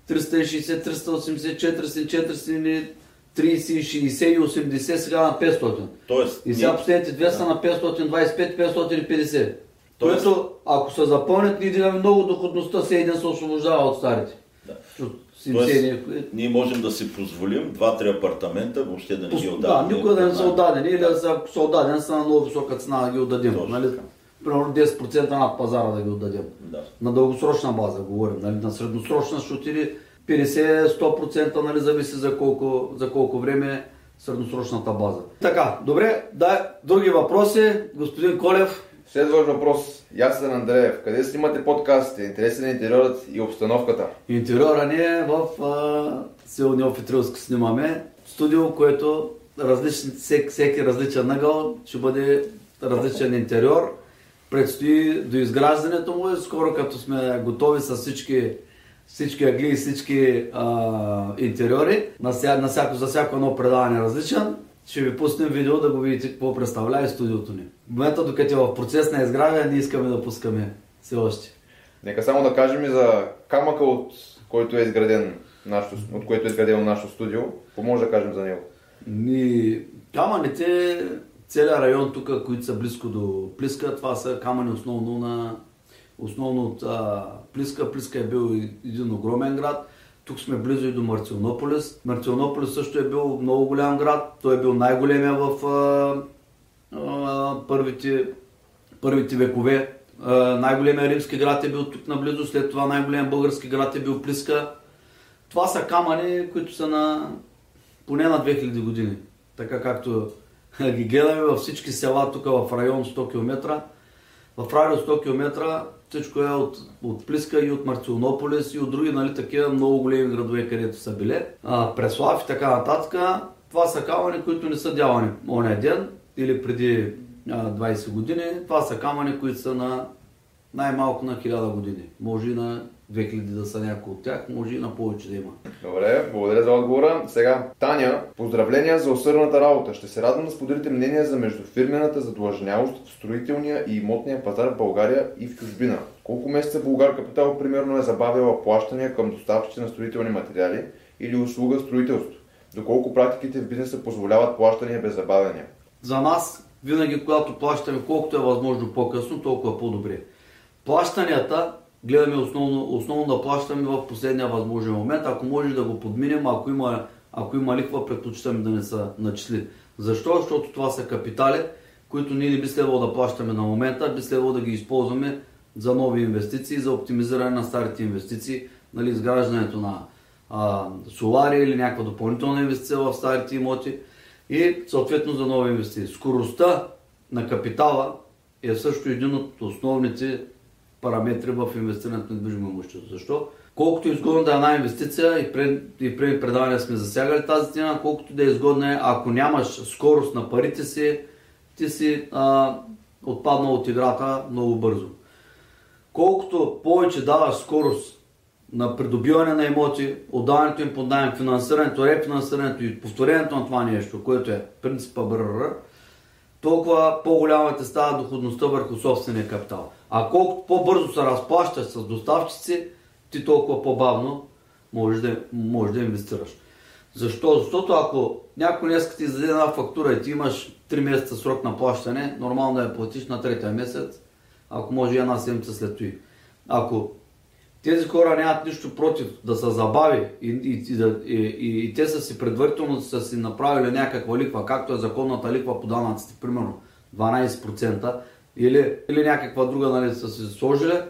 360, 380, 400, 430, 60 и 80, сега на 500. Тоест, И сега ние- последните две са на 525, 550. Тоест- Което, ако се запълнят, ние дигаме много доходността, все един се освобождава от старите. Да. Тоест, 70 ние можем да си позволим два-три апартамента, въобще да не ги да, отдаваме. никога да не са Да. отдадени, или да са, отдадени, са на много висока цена да ги отдадем. Точно Нали? Примерно 10% над пазара да ги отдадем. Да. На дългосрочна база говорим, нали? на средносрочна ще отиде 50-100%, нали? зависи за колко, за колко време е средносрочната база. Така, добре, да, други въпроси, господин Колев. Следващ въпрос. Ясен Андреев. Къде снимате подкастите? Интересен е интериорът и обстановката. Интериора ни е в а, село Неофитрилско снимаме. Студио, което различен, всек, всеки различен ъгъл ще бъде различен интериор. Предстои до изграждането му и скоро като сме готови с всички, всички агли и всички а, интериори, на, ся, на всяко, за всяко едно предаване различен, ще ви пуснем видео да го видите какво представлява и студиото ни. В момента, докато е в процес на изграждане, не искаме да пускаме все още. Нека само да кажем и за камъка, от който е изграден нашото, от което е изградено нашето студио. Какво може да кажем за него? Ми, камъните, целият район тук, които са близко до Плиска, това са камъни основно на основно от а, Плиска. Плиска е бил един огромен град. Тук сме близо и до Марционополис. Марционополис също е бил много голям град. Той е бил най-големия в а, а, първите, първите векове. Най-големия римски град е бил тук наблизо, след това най-големия български град е бил Плиска. Това са камъни, които са на поне на 2000 години. Така както ги гледаме във всички села тук в район 100 км. В радио 100 км всичко е от, от Плиска и от Марционополис и от други нали, такива много големи градове, където са били. А, Преслав и така нататък. Това са камъни, които не са дявани оня ден или преди а, 20 години. Това са камъни, които са на най-малко на 1000 години. Може и на 2000 да са някои от тях, може и на повече да има. Добре, благодаря за отговора. Сега, Таня, поздравления за усърната работа. Ще се радвам да споделите мнение за междуфирмената задлъжнявост в строителния и имотния пазар в България и в чужбина. Колко месеца Българ Капитал примерно е забавила плащания към доставчици на строителни материали или услуга строителство? Доколко практиките в бизнеса позволяват плащания без забавяния? За нас, винаги когато плащаме колкото е възможно по-късно, толкова по-добре. Плащанията гледаме основно, основно да плащаме в последния възможен момент. Ако може да го подминем, ако има, ако има лихва, предпочитаме да не са начисли. Защо? Защото това са капитали, които ние не би следвало да плащаме на момента, би следвало да ги използваме за нови инвестиции, за оптимизиране на старите инвестиции, нали, изграждането на а, солари или някаква допълнителна инвестиция в старите имоти и съответно за нови инвестиции. Скоростта на капитала е също един от основните параметри в инвестирането на недвижимо имущество. Защо? Колкото е изгодно да е една инвестиция, и пред, и предаване сме засягали тази тема, колкото да е изгодна е, ако нямаш скорост на парите си, ти си а, отпаднал от играта много бързо. Колкото повече даваш скорост на придобиване на имоти, отдаването им под найем, финансирането, рефинансирането и повторението на това нещо, което е принципа БРР, толкова по-голяма те става доходността върху собствения капитал. А колкото по-бързо се разплащаш с доставчици, ти толкова по-бавно можеш да, можеш да инвестираш. Защо? Защото ако някой днес ти издаде една фактура и ти имаш 3 месеца срок на плащане, нормално е да платиш на третия месец, ако може и една седмица след това. Ако тези хора нямат нищо против да се забави и, и, и, и, и те са си предварително са си направили някаква ликва, както е законната ликва по данъците, примерно 12% или, или някаква друга, нали, са си сложили,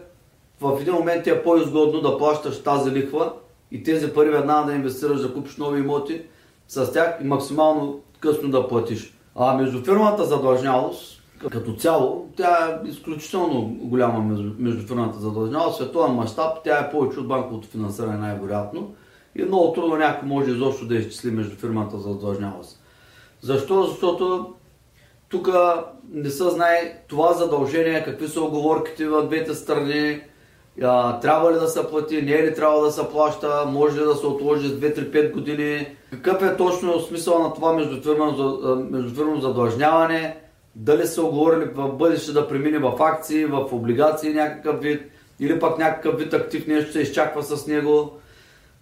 в един момент е по-изгодно да плащаш тази ликва и тези пари веднага да инвестираш, да купиш нови имоти с тях и максимално късно да платиш. А между фирмата задлъжнялост, като цяло, тя е изключително голяма между, между фирмата задлъжнялост. Световен мащаб, тя е повече от банковото финансиране най-вероятно. И е много трудно някой може изобщо да изчисли между фирмата за задлъжнялост. Защо? Защото тук не се знае това задължение, какви са оговорките в двете страни, трябва ли да се плати, не е ли трябва да се плаща, може ли да се отложи с 2-3-5 години, какъв е точно смисъл на това междуфирмено задлъжняване, дали са оговорили в бъдеще да премине в акции, в облигации някакъв вид, или пък някакъв вид актив нещо се изчаква с него.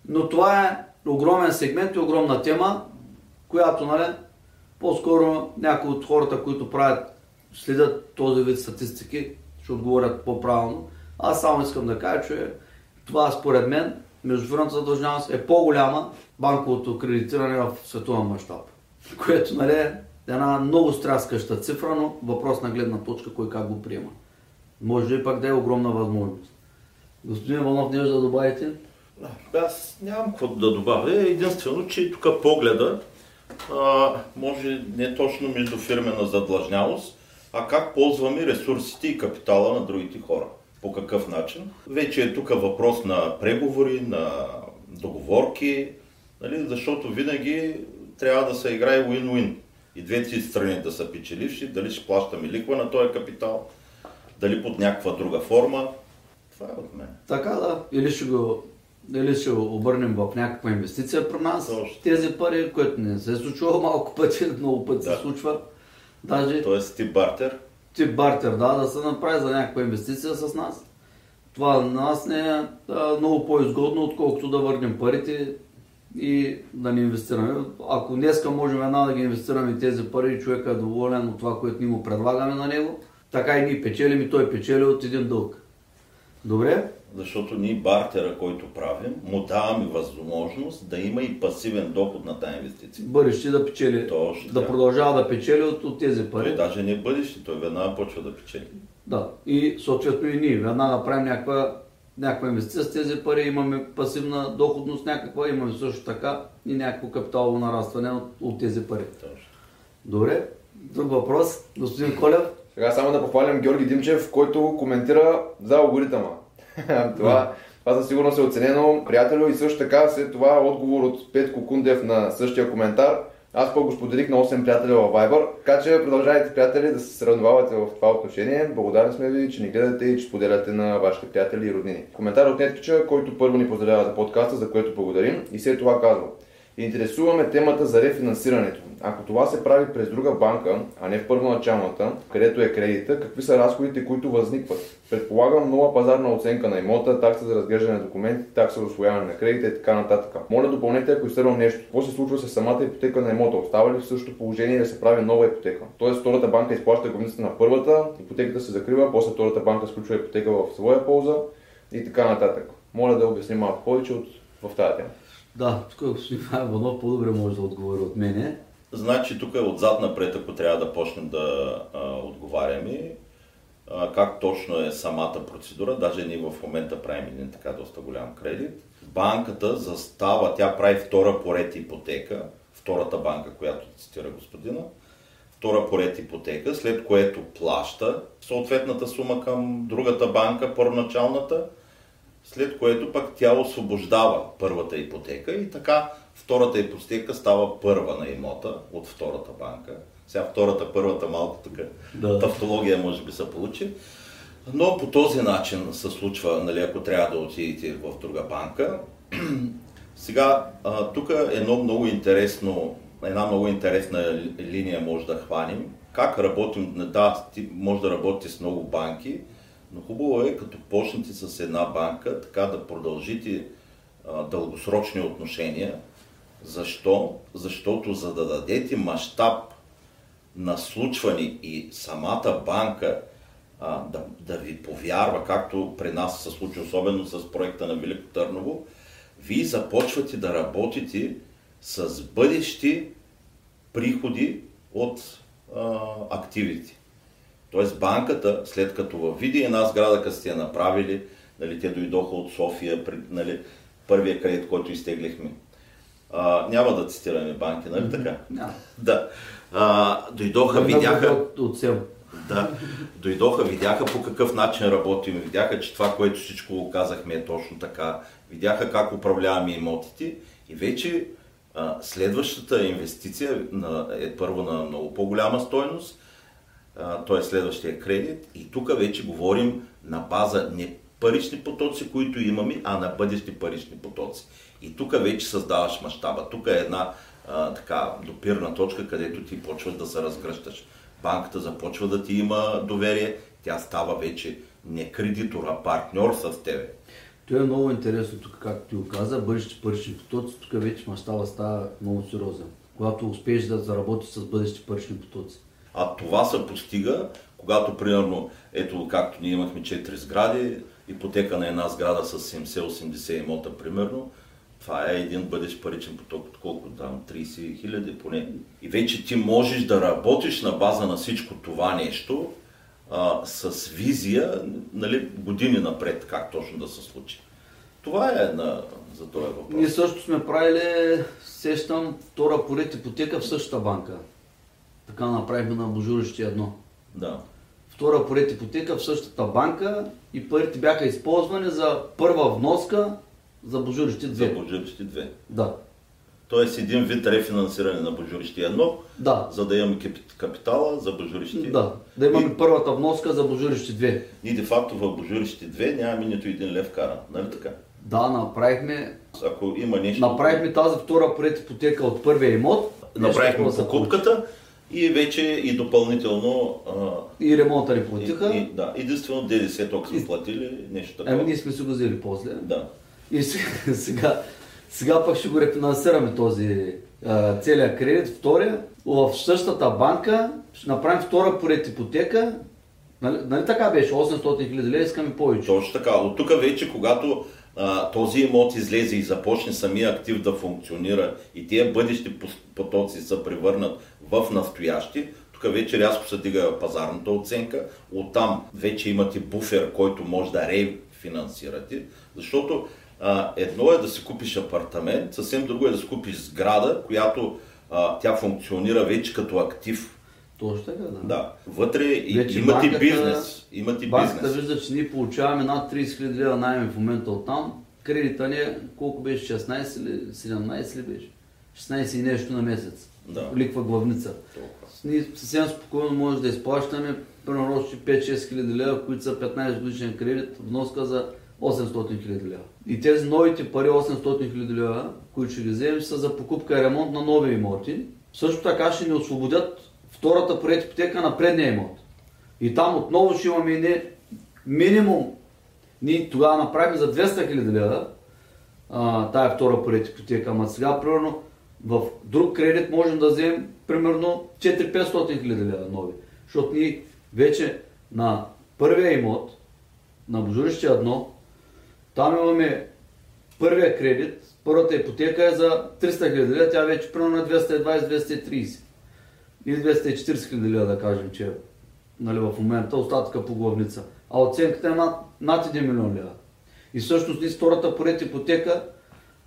Но това е огромен сегмент и огромна тема, която, нали, по-скоро някои от хората, които правят, следят този вид статистики, ще отговорят по-правилно. Аз само искам да кажа, че това според мен, междуфирната задълженост е по-голяма банковото кредитиране в световен мащаб. Което нали, е една много страскаща цифра, но въпрос на гледна точка кой как го приема. Може и пак да е огромна възможност. Господин Иванов, нещо да добавите? Аз нямам какво да добавя. Единствено, че тук погледа а, може не точно между фирмена задлъжнялост, а как ползваме ресурсите и капитала на другите хора. По какъв начин. Вече е тук въпрос на преговори, на договорки, нали, защото винаги трябва да се играе win-win. И двете страни да са печеливши, дали ще плащаме ликва на този капитал, дали под някаква друга форма. Това е от мен. Така да, или ще го дали ще обърнем в някаква инвестиция при нас Точно. тези пари, което не се е случва малко пъти, много пъти да. се случва. Даже, Тоест тип бартер? Тип бартер, да, да се направи за някаква инвестиция с нас. Това на нас не е да, много по-изгодно, отколкото да върнем парите и да не инвестираме. Ако днеска можем една да ги инвестираме тези пари и човека е доволен от това, което ни му предлагаме на него, така и ние печелим и той печели от един дълг. Добре? защото ние бартера, който правим, му даваме възможност да има и пасивен доход на тази инвестиция. Бъдеще да печели, Точно, да, да продължава да печели от, от тези пари. Той даже не бъдеще, той веднага почва да печели. Да, и съответно и ние веднага правим някаква, някаква инвестиция с тези пари, имаме пасивна доходност някаква, имаме също така и някакво капиталово нарастване от, от тези пари. Точно. Добре, друг въпрос, господин Колев. Сега само да похвалям Георги Димчев, който коментира за алгоритъма. това, това със сигурност е оценено, приятелю, и също така след това отговор от Петко Кундев на същия коментар. Аз по го споделих на 8 приятеля във Viber, така че продължавайте, приятели, да се сравновавате в това отношение. Благодарни сме ви, че ни гледате и че споделяте на вашите приятели и роднини. Коментар от Неткича, който първо ни поздравява за подкаста, за което благодарим и след това казва. Интересуваме темата за рефинансирането. Ако това се прави през друга банка, а не в първоначалната, където е кредита, какви са разходите, които възникват? Предполагам нова пазарна оценка на имота, такса за разглеждане на документи, такса за освояване на кредита и така нататък. Моля допълнете, ако изтървам нещо. Какво се случва с самата ипотека на имота? Остава ли в същото положение да се прави нова ипотека? Тоест втората банка изплаща главницата на първата, ипотеката се закрива, после втората банка сключва ипотека в своя полза и така нататък. Моля да обясним малко повече от в тази тема. Да, тук господин Иванов по-добре може да отговори от мене. Значи тук е отзад напред, ако трябва да почнем да а, отговаряме, а, как точно е самата процедура. Даже ние в момента правим един така доста голям кредит. Банката застава, тя прави втора поред ипотека, втората банка, която цитира господина, втора поред ипотека, след което плаща съответната сума към другата банка, първоначалната, след което пък тя освобождава първата ипотека и така втората ипотека става първа на имота от втората банка. Сега втората, първата малко тук да. тавтология може би се получи. Но по този начин се случва, нали, ако трябва да отидете в друга банка. Сега, тук едно много интересно, една много интересна линия може да хванем. Как работим, да, може да работите с много банки, но хубаво е, като почнете с една банка, така да продължите а, дългосрочни отношения. Защо? Защото за да дадете мащаб на случване и самата банка а, да, да ви повярва, както при нас се случи, особено с проекта на Велико Търново, вие започвате да работите с бъдещи приходи от а, активите. Тоест банката, след като види една сграда, като сте я направили, нали, те дойдоха от София, нали, първия кредит, който изтеглихме. А, няма да цитираме банки, нали така? Yeah. Да. А, дойдоха, видяха... От, от. Да, дойдоха, видяха по какъв начин работим, видяха, че това, което всичко го казахме е точно така, видяха как управляваме имотите и вече а, следващата инвестиция на, е първо на много по-голяма стойност, т.е. следващия кредит. И тук вече говорим на база не парични потоци, които имаме, а на бъдещи парични потоци. И тук вече създаваш мащаба. Тук е една а, така допирна точка, където ти почваш да се разгръщаш. Банката започва да ти има доверие, тя става вече не кредитор, а партньор с тебе. То е много интересно тук, както ти го каза, бъдещи парични потоци, тук вече мащаба става много сериозен. Когато успееш да заработиш с бъдещи парични потоци. А това се постига, когато, примерно, ето както ние имахме 4 сгради, ипотека на една сграда с 70-80 имота, примерно, това е един бъдещ паричен поток, колко там, 30 хиляди поне. И вече ти можеш да работиш на база на всичко това нещо, а, с визия, нали, години напред, как точно да се случи. Това е на, за този въпрос. Ние също сме правили, сещам, втора поред ипотека в същата банка. Така направихме на Божурище едно. Да. Втора поред ипотека в същата банка и парите бяха използвани за първа вноска за Божурище 2. За Божурище 2. Да. Тоест един вид рефинансиране на Божурище 1, да. за да имаме капитала за Божурище. Да, да имаме и... първата вноска за Божурище 2. Ние де факто в Божурище 2 нямаме нито един лев кара, нали така? Да, направихме. Ако има нещо. Направихме тази втора поред ипотека от първия имот. Направихме покупката и вече и допълнително... А... И ремонта ни платиха. И, и, да, единствено ДДС ток сме платили, нещо такова. Ами ние сме си го взели после. Да. И сега, сега, сега пък ще го рефинансираме този а, целият кредит, втория. В същата банка ще направим втора поред ипотека. Нали, нали така беше? 800 000 лева, искаме повече. Точно така. От тук вече, когато а, този имот излезе и започне самия актив да функционира и тия бъдещи потоци се превърнат в настоящи, тук вече рязко се дига пазарната оценка, оттам вече имате буфер, който може да рефинансирате, защото а, едно е да си купиш апартамент, съвсем друго е да си купиш сграда, която а, тя функционира вече като актив. Точно така, да. Да. Вътре вече имате банката, бизнес. Имате банката бизнес. вижда, че ние получаваме над 30 000 лева найем в момента от там. Кредита ни е, колко беше, 16 или 17 ли беше? 16 и нещо на месец. Да. ликва главница. Толкова. Ние съвсем спокойно може да изплащаме примерно още 5-6 хиляди лева, които са 15 годишен кредит, вноска за 800 хиляди лева. И тези новите пари, 800 хиляди лева, които ще ги вземем, са за покупка и ремонт на нови имоти. Също така ще ни освободят втората проект ипотека на предния имот. И там отново ще имаме не минимум, ние тогава направим за 200 хиляди лева, тая втора поред ипотека, ама сега примерно в друг кредит можем да вземем примерно 4-500 хиляди лева нови. Защото ние вече на първия имот, на Божурище 1, там имаме първия кредит, първата ипотека е за 300 хиляди лева, тя вече примерно на 220-230 или 240 хиляди лева да кажем, че е нали, в момента остатъка по главница. А оценката е над, над 1 милион лева. И всъщност ние втората поред ипотека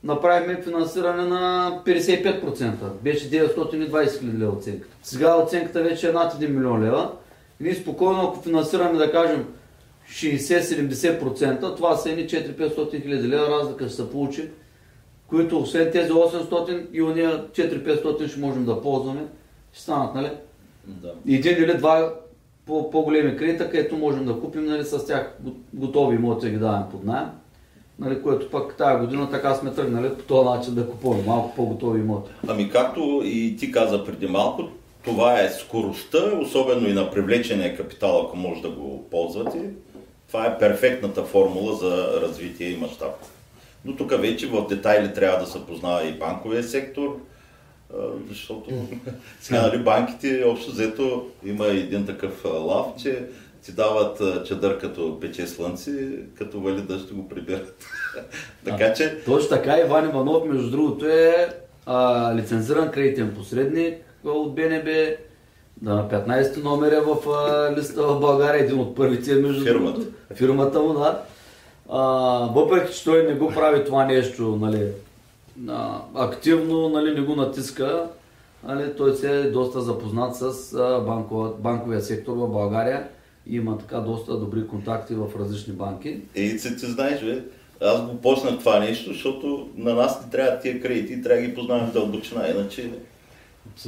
направихме финансиране на 55%. Беше 920 хиляди лева оценката. Сега оценката вече е над 1 милион лева. И ние спокойно, ако финансираме, да кажем, 60-70%, това са едни 400-500 хиляди лева разлика ще се получи, които освен тези 800 и уния 4-500 ще можем да ползваме, ще станат, нали? Да. един или два по- по-големи кредита, където можем да купим нали, с тях го- готови имоти да ги даваме под найем. Нали, което пък тази година така сме тръгнали по този начин да купуваме малко по-готови имоти. Ами както и ти каза преди малко, това е скоростта, особено и на привлечения капитал, ако може да го ползвате. Това е перфектната формула за развитие и мащаб. Но тук вече в детайли трябва да се познава и банковия сектор, защото сега нали, банките общо взето има един такъв лав, че ти дават а, чадър като пече слънце, като вали дъжд го прибират. така че Точно така Иван Иванов, между другото, е а, лицензиран кредитен посредник от БНБ, на 15 номер е в а, листа в България, един от първите, между Фирмата. другото. Фирмата му, да. А, въпреки, че той не го прави това нещо, нали, а, активно, нали, не го натиска, нали, той се е доста запознат с а, банкова, банковия сектор в България има така доста добри контакти в различни банки. И ти, ти знаеш, бе, аз го почнах това нещо, защото на нас не трябва тия кредити трябва да ги познаваме в дълбочина. Иначе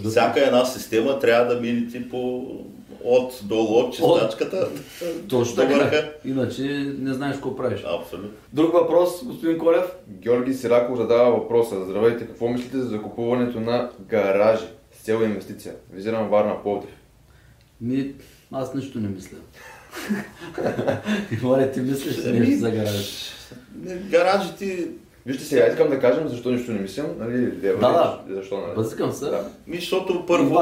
всяка една система трябва да минете по от долу, от чистачката Точно до така. върха. Иначе не знаеш какво правиш. Абсолютно. Друг въпрос, господин Колев? Георги Сираков задава въпроса. Здравейте, какво мислите за закупуването на гаражи с цел инвестиция? Визирам Варна Пловдив. Ми, аз нищо не мисля. Моля, ти мислиш ли нещо за гараж? Гаражите, Вижте сега, искам да кажем защо нищо не мислям. Нали, Лева, Да, Защо, нали? Бъзикам се. Да. ми, защото първо,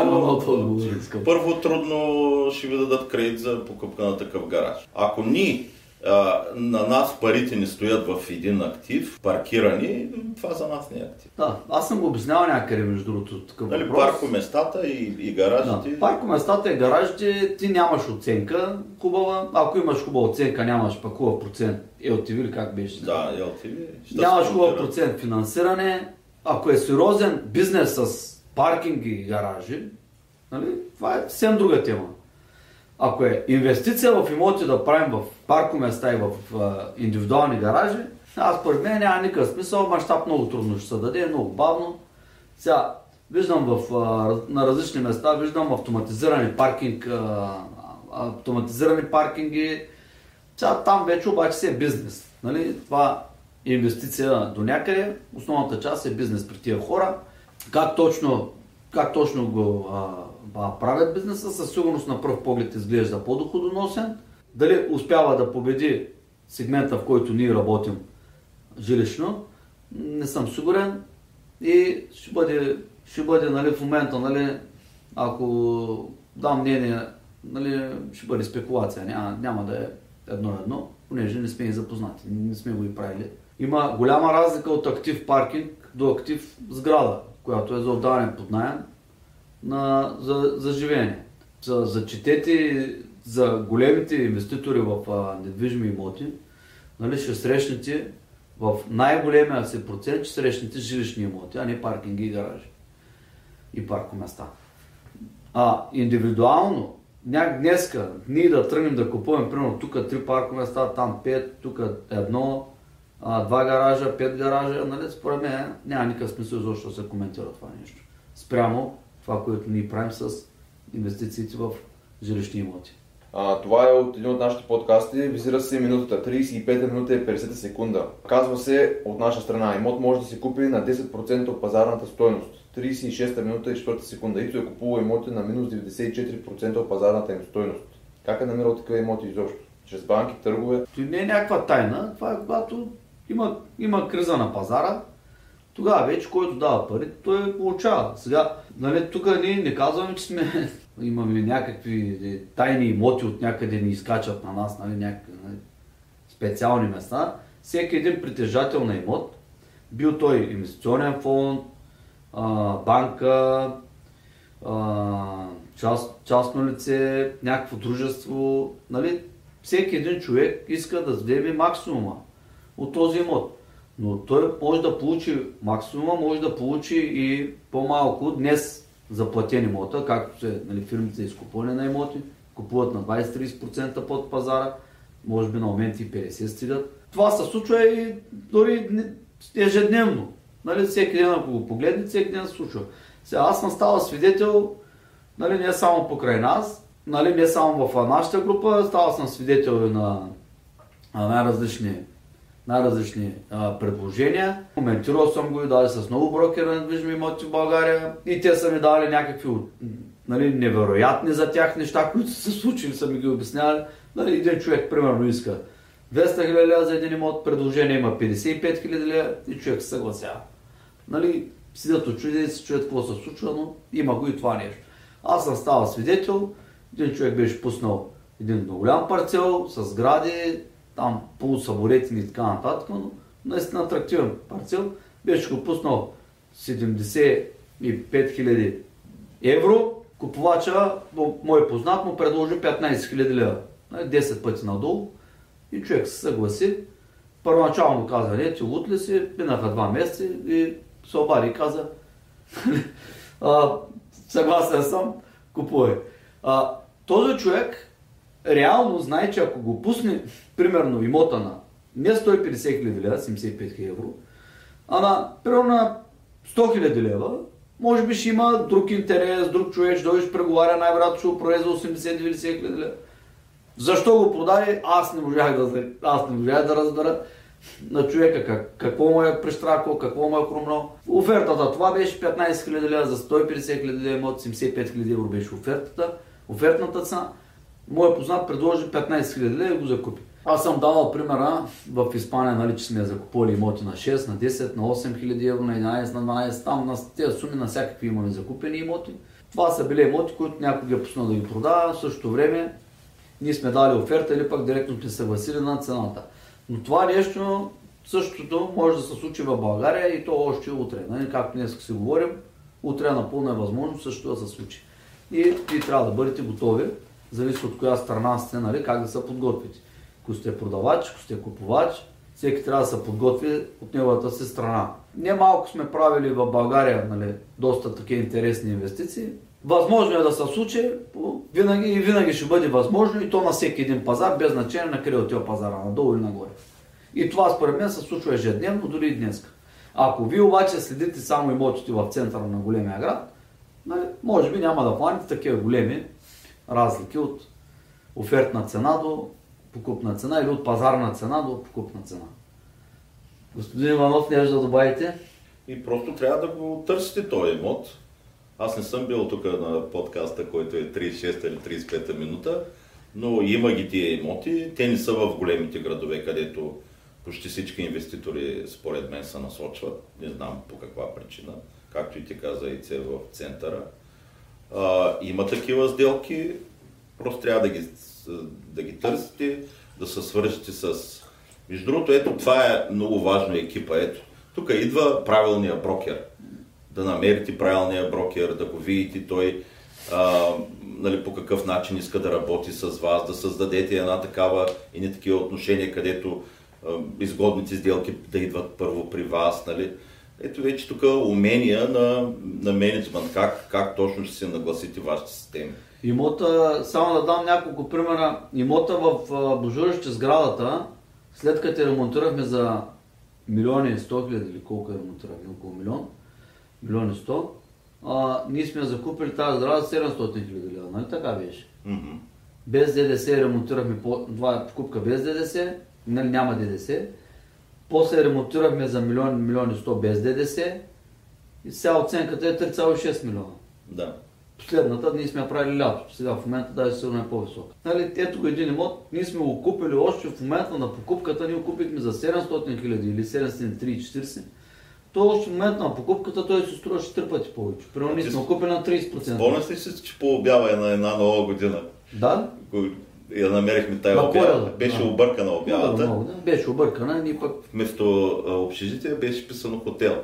първо трудно ще ви дадат кредит за покупка на такъв гараж. Ако ни а, на нас парите ни стоят в един актив, паркирани, това за нас не е актив. Да, аз съм го обяснявал някъде, между другото, такъв Нали, въпрос. паркоместата и, и гаражите. Да. Паркоместата и гаражите, ти нямаш оценка хубава. Ако имаш хубава оценка, нямаш пък хубав процент LTV или как беше? Да, LTV. ще Нямаш хубав процент финансиране. Ако е сериозен бизнес с паркинги и гаражи, нали, това е съвсем друга тема. Ако е инвестиция в имоти да правим в паркоместа и в индивидуални гаражи, аз според мен няма никакъв смисъл, мащаб много трудно ще се даде, много бавно. Сега, виждам в, на различни места, виждам автоматизирани паркинг, автоматизирани паркинги, сега там вече обаче си е бизнес. Нали? Това е инвестиция до някъде, основната част е бизнес при тия хора. Как точно, как точно го а, правят бизнеса, със сигурност на пръв поглед изглежда по-доходоносен. Дали успява да победи сегмента, в който ние работим жилищно, не съм сигурен. И ще бъде, ще бъде нали, в момента, нали, ако дам мнение, нали, ще бъде спекулация. Няма, няма да е едно-едно, понеже не сме и запознати, не сме го и правили. Има голяма разлика от актив паркинг до актив сграда, която е за отдаване под найем на, за, за живеене. За, за четете, за големите инвеститори в а, недвижими имоти, нали, ще срещнете в най-големия си процент, ще срещнете жилищни имоти, а не паркинги и гаражи и паркоместа. А индивидуално, няк днеска, ние да тръгнем да купуваме, примерно, тук три паркоместа, там пет, тук едно, а, два гаража, пет гаража, нали, според мен няма никакъв смисъл да се коментира това нещо. Спрямо това, което ние правим с инвестициите в жилищни имоти. А, това е от един от нашите подкасти. Визира се минутата. 35 минута и 50 секунда. Казва се от наша страна. Имот може да се купи на 10% от пазарната стойност. 36 минута и 4 секунда. Ито е купува имоти на минус 94% от пазарната им стойност. Как е намирал такива имоти изобщо? Чрез банки, търгове? Това не е някаква тайна. Това е когато има, има криза на пазара, тогава вече който дава пари, той получава. Сега, нали, тук ние не казваме, че сме, имаме някакви тайни имоти от някъде ни изкачат на нас, нали, някакви нали, специални места. Всеки един притежател на имот, бил той инвестиционен фонд, а, банка, а, част, частно лице, някакво дружество, нали, всеки един човек иска да вземе максимума от този имот. Но той може да получи максимума, може да получи и по-малко днес заплатен имота, както се нали, фирмите за изкупване на имоти, купуват на 20-30% под пазара, може би на моменти 50 стигат. Това се случва и дори ежедневно. Нали, всеки ден, ако го погледнете, всеки ден се случва. Сега аз съм става свидетел, нали, не само покрай нас, нали, не само в нашата група, става съм свидетел и на, на най-различни най-различни а, предложения. Коментирал съм го и дали с много брокера на недвижими имоти в България и те са ми дали някакви нали, невероятни за тях неща, които са се случили, са ми ги обяснявали. Нали, един човек, примерно, иска 200 хиляди за един имот, предложение има 55 хиляди и човек се съгласява. Нали, седят очуди и се чуят какво се случва, но има го и това нещо. Аз съм ставал свидетел, един човек беше пуснал един голям парцел с гради, там полусамолетни и така нататък, но наистина атрактивен парцел. Беше го пуснал 75 000 евро. Купувача, мой познат, му предложи 15 000 лева. 10 нали, пъти надолу. И човек се съгласи. Първоначално каза, не, ти лут ли си, минаха два месеца и се обади и каза, съгласен съм, купувай. А, този човек реално знае, че ако го пусне, примерно, имота на не 150 хиляди лева, 75 хиляди евро, а на, примерно на 100 хиляди лева, може би ще има друг интерес, друг човек, ще дойдеш преговаря, най-вероятно ще го продаде за 80-90 хиляди лева. Защо го продаде, аз не можах да, аз не можах да разбера на човека как, какво му е прещракал, какво му е хрумнал. Офертата това беше 15 000 лева за 150 000 лева, 75 000 евро беше офертата. Офертната цена. Моят познат предложи 15 000 лева и го закупи. Аз съм давал примера в Испания, нали, че сме закупували имоти на 6, на 10, на 8 хиляди евро, на 11, на 12, там на тези суми на всякакви имаме закупени имоти. Това са били имоти, които някой ги е пуснал да ги продава, в същото време ние сме дали оферта или пък директно сме съгласили на цената. Но това нещо, същото може да се случи в България и то още утре. Нали? Както днес си говорим, утре напълно е възможно също да се случи. И, и трябва да бъдете готови зависи от коя страна сте, нали, как да се подготвите. Ако сте продавач, ако сте купувач, всеки трябва да се подготви от неговата си страна. Не малко сме правили в България нали, доста такива интересни инвестиции. Възможно е да се случи, винаги и винаги ще бъде възможно и то на всеки един пазар, без значение на къде от този пазара, надолу или нагоре. И това според мен се случва ежедневно, дори и днес. Ако вие обаче следите само имотите в центъра на големия град, нали, може би няма да хванете такива големи разлики от офертна цена до покупна цена или от пазарна цена до покупна цена. Господин Иванов, нещо да добавите? И просто трябва да го търсите този имот. Аз не съм бил тук на подкаста, който е 36 или 35 минута, но има ги тия имоти. Те не са в големите градове, където почти всички инвеститори, според мен, се насочват. Не знам по каква причина. Както и ти каза, и це в центъра. А, има такива сделки, просто трябва да ги, да ги търсите, да се свържете с... Между другото, ето това е много важно екипа. Ето, тук идва правилния брокер. Да намерите правилния брокер, да го видите той а, нали, по какъв начин иска да работи с вас, да създадете една такава и не такива отношения, където а, изгодните сделки да идват първо при вас. Нали. Ето вече тук умения на, на менеджмент, как, как точно ще се нагласите вашите системи. Имота, само да дам няколко примера. Имота в Божурище сградата, след като ремонтирахме за милиони и сто хиляди или колко е ремонтирахме, около милион, милион и сто, а, ние сме закупили тази сграда за 700 хиляди лева, нали така беше? Мгм. Без ДДС ремонтирахме, по, това е покупка без ДДС, нали няма ДДС. После ремонтирахме за милион, милион и сто без ДДС. И сега оценката е 3,6 милиона. Да. Последната ние сме правили лято. Сега в момента даже сигурно е по-висока. Нали, ето го един имот, ние сме го купили още в момента на покупката, ние го купихме за 700 хиляди или 730-40. То още в момента на покупката той се струваше три пъти повече. Примерно ние ти сме го купили на 30%. Спомняш ли си, че по обява е на една нова година? Да, Кой- Я намерихме тая На обява. коледа, Беше да. объркана обявата. много, да. Беше объркана, ни пък Вместо общежитие беше писано хотел.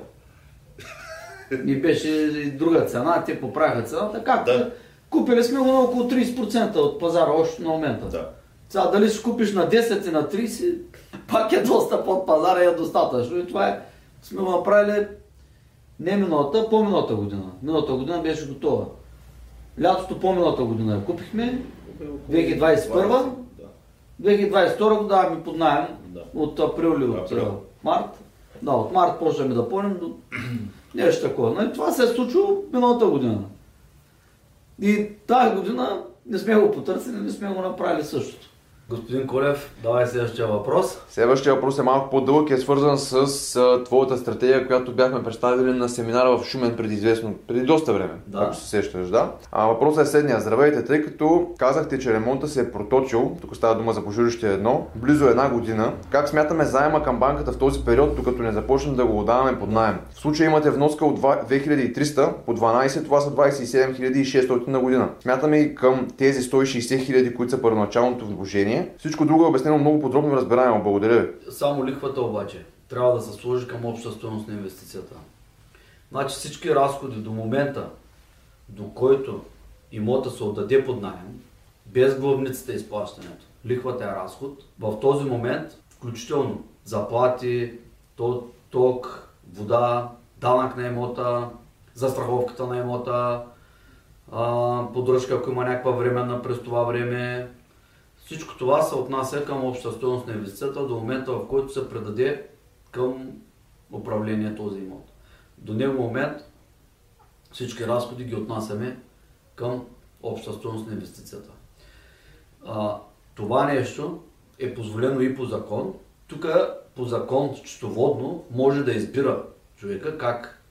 ни беше и друга цена, те поправиха цената. Как? Да. Купили сме го на около 30% от пазара още на момента. Да. Сега дали ще купиш на 10 и на 30, пак е доста под пазара и е достатъчно. И това е, сме го направили не миналата, по-миналата година. Миналата година беше готова. Лятото по-миналата година я купихме, 2021, Да. 2022 го даваме под найем Да. от април или от Април. март. Да, от март почваме да пълним до нещо такова. Но и това се е случило миналата година. И тази година не сме го потърсили, не сме го направили същото. Господин Колев, давай следващия въпрос. Следващия въпрос е малко по-дълъг и е свързан с а, твоята стратегия, която бяхме представили на семинара в Шумен преди известно, преди доста време, Да. ако се сещаш, да. А въпросът е следния. Здравейте, тъй като казахте, че ремонта се е проточил, тук става дума за пожурище едно, близо една година, как смятаме заема към банката в този период, докато не започнем да го отдаваме под найем? В случая имате вноска от 2300 по 12, това са 27 600 на година. Смятаме и към тези 160 000, които са първоначалното вложение. Всичко друго е обяснено много подробно и разбираемо. Благодаря ви. Само лихвата обаче трябва да се сложи към обща стоеност на инвестицията. Значи всички разходи до момента, до който имота се отдаде под найем, без главницата изплащането, лихвата е разход, в този момент, включително заплати, то- ток, вода, данък на имота, застраховката на имота, поддръжка, ако има някаква временна през това време, всичко това се отнася към обща стоеност на инвестицията до момента, в който се предаде към управление този имот. До него момент всички разходи ги отнасяме към обща стоеност на инвестицията. А, това нещо е позволено и по закон. Тук по закон счетоводно може да избира човека как,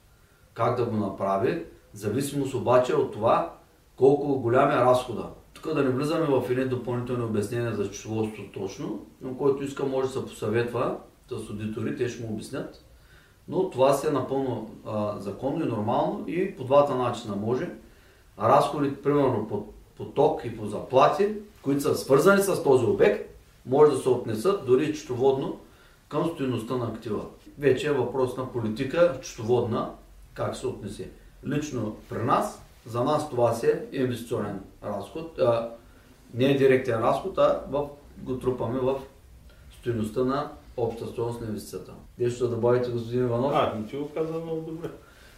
как да го направи, в зависимост обаче от това колко голям е разхода. Тук да не влизаме в едни допълнителни обяснения за счетоводството точно, но който иска може да се посъветва с аудитори, те ще му обяснят. Но това си е напълно а, законно и нормално и по двата начина може. Разходите, примерно по, по и по заплати, които са свързани с този обект, може да се отнесат дори счетоводно към стоеността на актива. Вече е въпрос на политика, счетоводна, как се отнесе. Лично при нас, за нас това си е инвестиционен разход, а, не е директен разход, а в, го трупаме в стоеността на обща стоеност на инвестицията. Нещо да добавите, господин Иванов? А, не ти го каза много добре.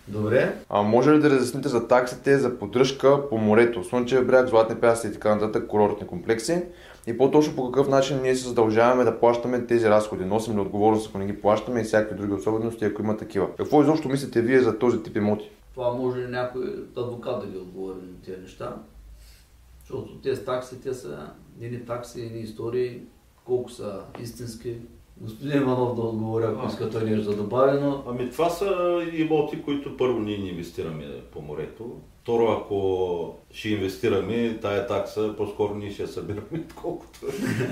Добре. А може ли да разясните за таксите за поддръжка по морето, Слънчев бряг, Златни пясъци и така нататък, курортни комплекси? И по-точно по какъв начин ние се задължаваме да плащаме тези разходи? Носим ли отговорност, ако не ги плащаме и всякакви други особености, ако има такива? Какво изобщо мислите вие за този тип имоти? Това може ли някой адвокат да ги отговори на тези неща. Защото тези такси, те са едни такси, едни истории, колко са истински. Господин Иванов да отговори, ако иска той нещо да добави, но Ами това са имоти, които първо ние не инвестираме по морето. Второ, ако ще инвестираме, тая такса, по-скоро ние ще я събираме, отколкото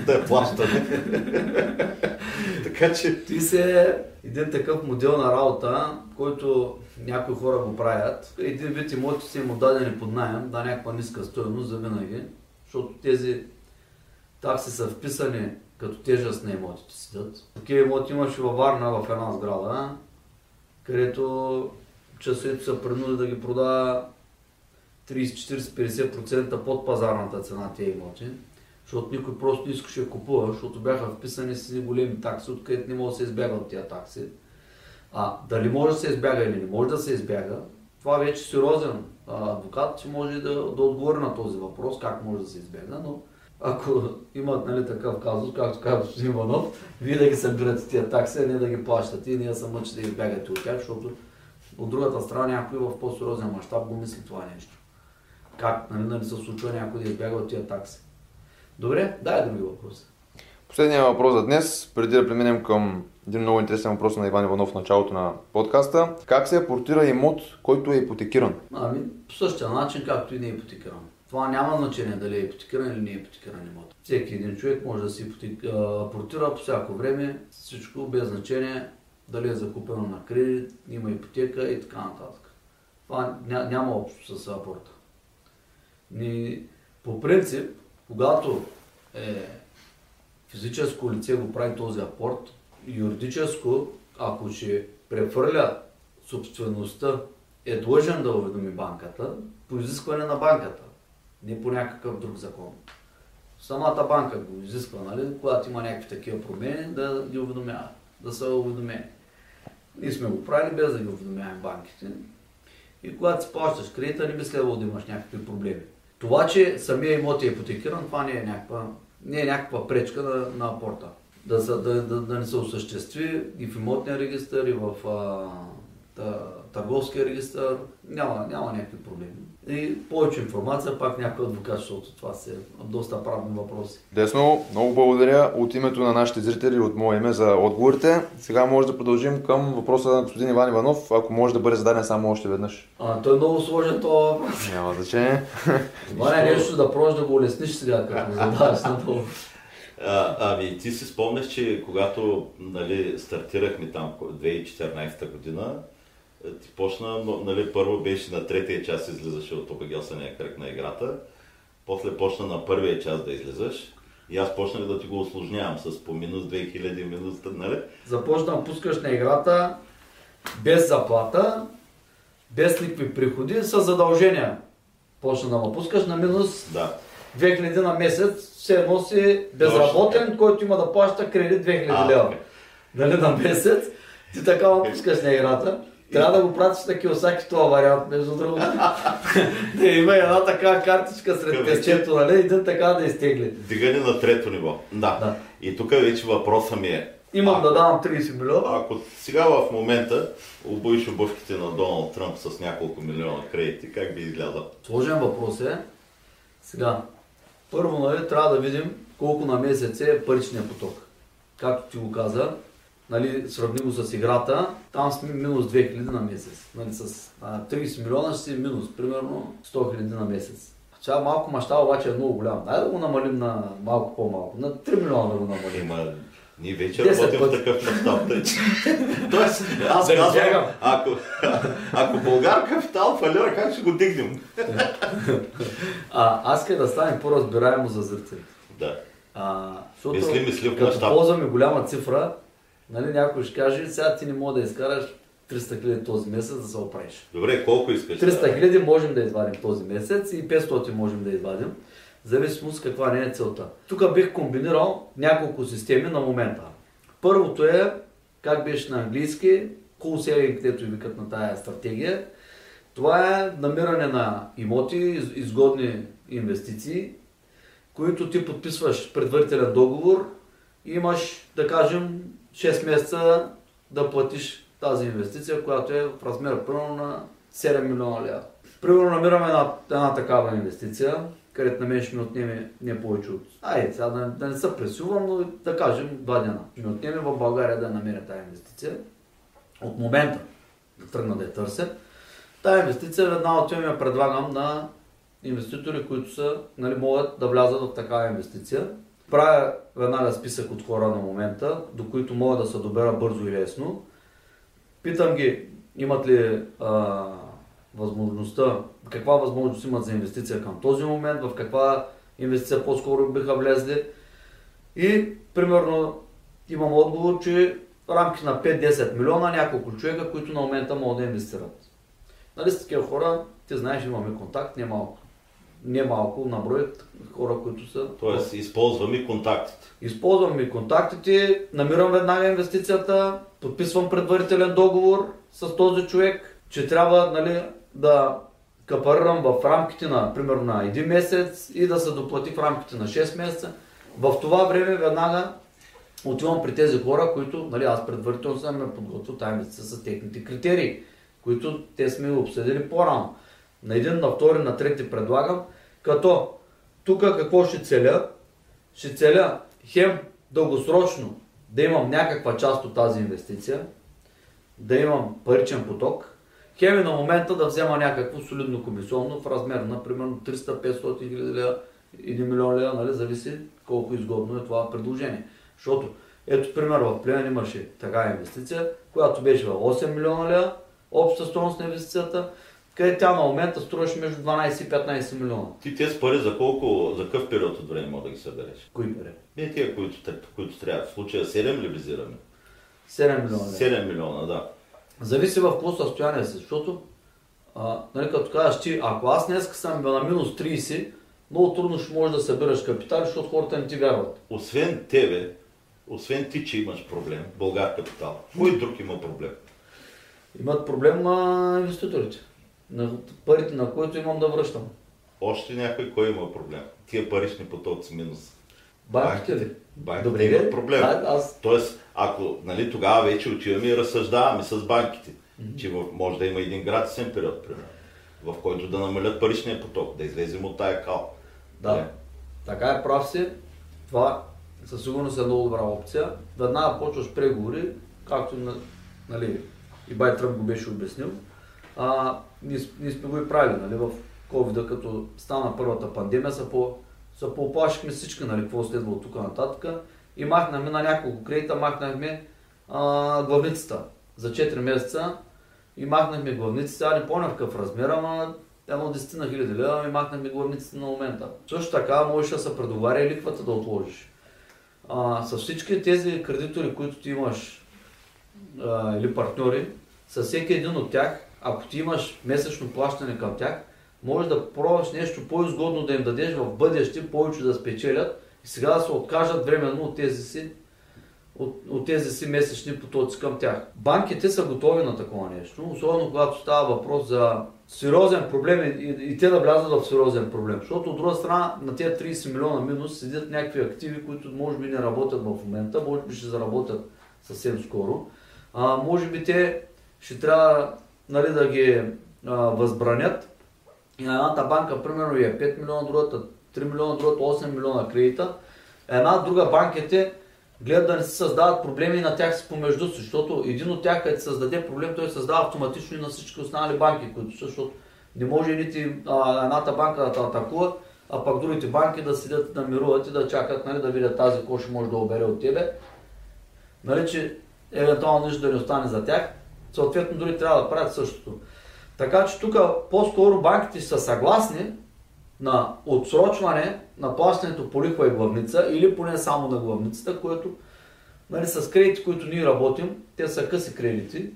да я плащаме. така че, Ти се един такъв модел на работа, който някои хора го правят. Един вид имоти са им отдадени под найем, да някаква ниска стоеност за винаги, защото тези такси са вписани като тежест на имотите седят. Такива имоти имаше във Варна в една сграда, където часовито са принуди да ги продава 30, 40, 50% под пазарната цена тези имоти, защото никой просто искаше да купува, защото бяха вписани с големи такси, откъдето не може да се избяга от тези такси. А дали може да се избяга или не може да се избяга, това вече сериозен а, адвокат ще може да, да отговори на този въпрос, как може да се избяга, но ако имат нали, такъв казус, както казва господин Иванов, вие да ги събирате тия такси, а не да ги плащате и ние се мъчите да избягате от тях, защото от другата страна някой в по-сериозен мащаб го мисли това нещо. Как, нали, нали се случва някой да избяга от тия такси. Добре, дай други въпроси. Последният въпрос за днес, преди да преминем към един много интересен въпрос на Иван Иванов в началото на подкаста. Как се апортира имот, който е ипотекиран? Ами, по същия начин, както и не е ипотекиран. Това няма значение дали е ипотекиран или не е ипотекиран имот. Всеки един човек може да си апортира по всяко време, всичко без значение дали е закупено на кредит, има ипотека и така нататък. Това няма общо с апорта. Ни, по принцип, когато е физическо лице го прави този апорт, юридическо, ако ще прехвърля собствеността, е длъжен да уведоми банката по изискване на банката, не по някакъв друг закон. Самата банка го изисква, нали, когато има някакви такива промени, да ги уведомява, да са уведомени. Ние сме го правили без да ги уведомяваме банките. И когато си плащаш кредита, не би следвало да имаш някакви проблеми. Това, че самия имот е ипотекиран, това не е някаква, не е някаква пречка на, на апорта. Да, са, да, да, да не се осъществи и в имотния регистр, и в а, да, търговския регистр, няма, няма някакви проблеми. И повече информация, пак някой адвокат, защото това се доста правни въпроси. Десно, много благодаря от името на нашите зрители, от мое име за отговорите. Сега може да продължим към въпроса на господин Иван Иванов, ако може да бъде зададен само още веднъж. А, той е много сложен това въпрос. Няма значение. Това е нещо да пробваш да го улесниш сега, като задаваш на това. А, ами ти си спомняш, че когато нали, стартирахме там 2014 година, ти почна, нали, първо беше на третия час излизаше от обагелсания кръг на играта, после почна на първия час да излизаш и аз почнах да ти го осложнявам с по минус 2000 минус, нали? Започна пускаш на играта без заплата, без никакви приходи, с задължения. Почна да ме пускаш на минус да. 2000 на месец, все едно си безработен, който има да плаща кредит 2000 лева. Нали на месец? Ти така ме пускаш на играта. Трябва да го пратиш на Киосаки това вариант, между другото. да има една така картичка сред песчето, нали? Един така да изтегли. Дигане на трето ниво. Да. да. И тук вече въпросът ми е. Имам ако, да давам 30 милиона. Ако сега в момента обоиш обувките на Доналд Тръмп с няколко милиона кредити, как би изгледал? Сложен въпрос е. Сега, първо нали, трябва да видим колко на месец е паричния поток. Както ти го каза, нали, сравнимо с играта, там сме минус 2000 на месец. Нали, с а, 30 милиона ще си минус, примерно 100 000 на месец. Сега малко мащаба обаче е много голям. Дай да го намалим на малко по-малко. На 3 милиона да го намалим. Има, ние вече работим пъти. в такъв мащаб. Тоест, аз да казвам, ако, ако Българ капитал фалира, как ще го дигнем? а, аз да стане по-разбираемо за зрителите. Да. А, защото, мисли, мисли като ползваме голяма цифра, Нали, някой ще каже, сега ти не мога да изкараш 300 хиляди този месец да се оправиш. Добре, колко искаш? 300 хиляди можем да извадим този месец и 500 можем да извадим. Зависимост каква не е целта. Тук бих комбинирал няколко системи на момента. Първото е, как беше на английски, cool selling, където и викат на тая стратегия. Това е намиране на имоти, изгодни инвестиции, които ти подписваш предварителен договор и имаш, да кажем, 6 месеца да платиш тази инвестиция, която е в размер примерно на 7 милиона лева. Примерно намираме една, една такава инвестиция, където на мен ще ми отнеме не повече от... Ай, сега да, да не се пресувам, но да кажем два дена. Ще ми отнеме в България да намеря тази инвестиция. От момента да тръгна да я търся. Тази инвестиция веднага отивам я предлагам на инвеститори, които са, нали, могат да влязат в такава инвестиция Правя веднага списък от хора на момента, до които мога да се добера бързо и лесно. Питам ги, имат ли а, възможността, каква възможност имат за инвестиция към този момент, в каква инвестиция по-скоро биха влезли. И, примерно, имам отговор, че в рамките на 5-10 милиона няколко човека, които на момента могат да инвестират. Нали с такива хора, ти знаеш, имаме контакт, не малко не малко наброй хора, които са... Тоест, използваме контактите. Използвам контактите, намирам веднага инвестицията, подписвам предварителен договор с този човек, че трябва нали, да капарирам в рамките на, примерно, на един месец и да се доплати в рамките на 6 месеца. В това време веднага отивам при тези хора, които нали, аз предварително съм ме подготвил тази инвестиция с техните критерии които те сме обсъдили по-рано. На един, на втори, на трети предлагам, като тук какво ще целя? Ще целя хем дългосрочно да имам някаква част от тази инвестиция, да имам паричен поток, хем и на момента да взема някакво солидно комисионно в размер на примерно 300-500 хиляди лева, 1 милион лева, нали, зависи колко изгодно е това предложение. Защото, ето пример в Плевен имаше така инвестиция, която беше в 8 милиона лева, обща стоеност на инвестицията, къде тя на момента струваше между 12 и 15 милиона. Ти тези пари за колко, за какъв период от време мога да ги събереш? Кои пари? Не тия, които, които трябва. В случая 7 ли визираме? 7 милиона лева. 7 милиона, да. Зависи в какво състояние си, защото а, нали, като кажеш ти, ако аз днес съм на минус 30, много трудно ще можеш да събираш капитали, защото хората не ти вярват. Освен тебе, освен ти, че имаш проблем, Българ Капитал, кой друг има проблем? Имат проблем на инвеститорите, на парите, на които имам да връщам. Още някой кой има проблем? Тия парични потоци минус. Банките ли? Банките Добре, имат проблем. А, аз- Тоест, ако нали, тогава вече отиваме и разсъждаваме с банките, че в, може да има един гратисен период, примерно, в който да намалят паричния поток, да излезем от тая кал. Да. Нали? Така е, прав си. Това със сигурност е много добра опция. Веднага почваш преговори, както на- нали, и Бай Тръмп го беше обяснил. А, ние, ние сме го и правили, нали, в covid като стана първата пандемия, се, по, се поплашихме всички, нали, какво следва от тук нататък. И махнахме на няколко кредита, махнахме а, главницата за 4 месеца и махнахме главниците, а не помня в какъв размер, ама едно 10 на хиляди лева и махнахме главниците на момента. Също така можеш да се предоговаря и ликвата да отложиш. А, с всички тези кредитори, които ти имаш а, или партньори, с всеки един от тях, ако ти имаш месечно плащане към тях, можеш да пробваш нещо по-изгодно да им дадеш в бъдеще, повече да спечелят и сега да се откажат временно от тези си от, от тези си месечни потоци към тях. Банките са готови на такова нещо, особено когато става въпрос за сериозен проблем и, и, и те да влязат в сериозен проблем. Защото от друга страна на тези 30 милиона минус седят някакви активи, които може би не работят в момента, може би ще заработят съвсем скоро. А, може би те ще трябва нали, да ги а, възбранят и на едната банка, примерно, е 5 милиона, другата 3 милиона, другата 8 милиона кредита. Една друга банките гледат да не се създават проблеми на тях си помежду си, защото един от тях, като създаде проблем, той създава автоматично и на всички останали банки, които защото не може нити а, едната банка да атакува, а пък другите банки да седят да мируват и да чакат нали, да видят тази ще може да обере от тебе. Нали, че евентуално нищо да не остане за тях. Съответно, дори трябва да правят същото. Така че тук по-скоро банките са съгласни на отсрочване на плащането по лихва и главница или поне само на главницата, което нали, с кредити, които ние работим, те са къси кредити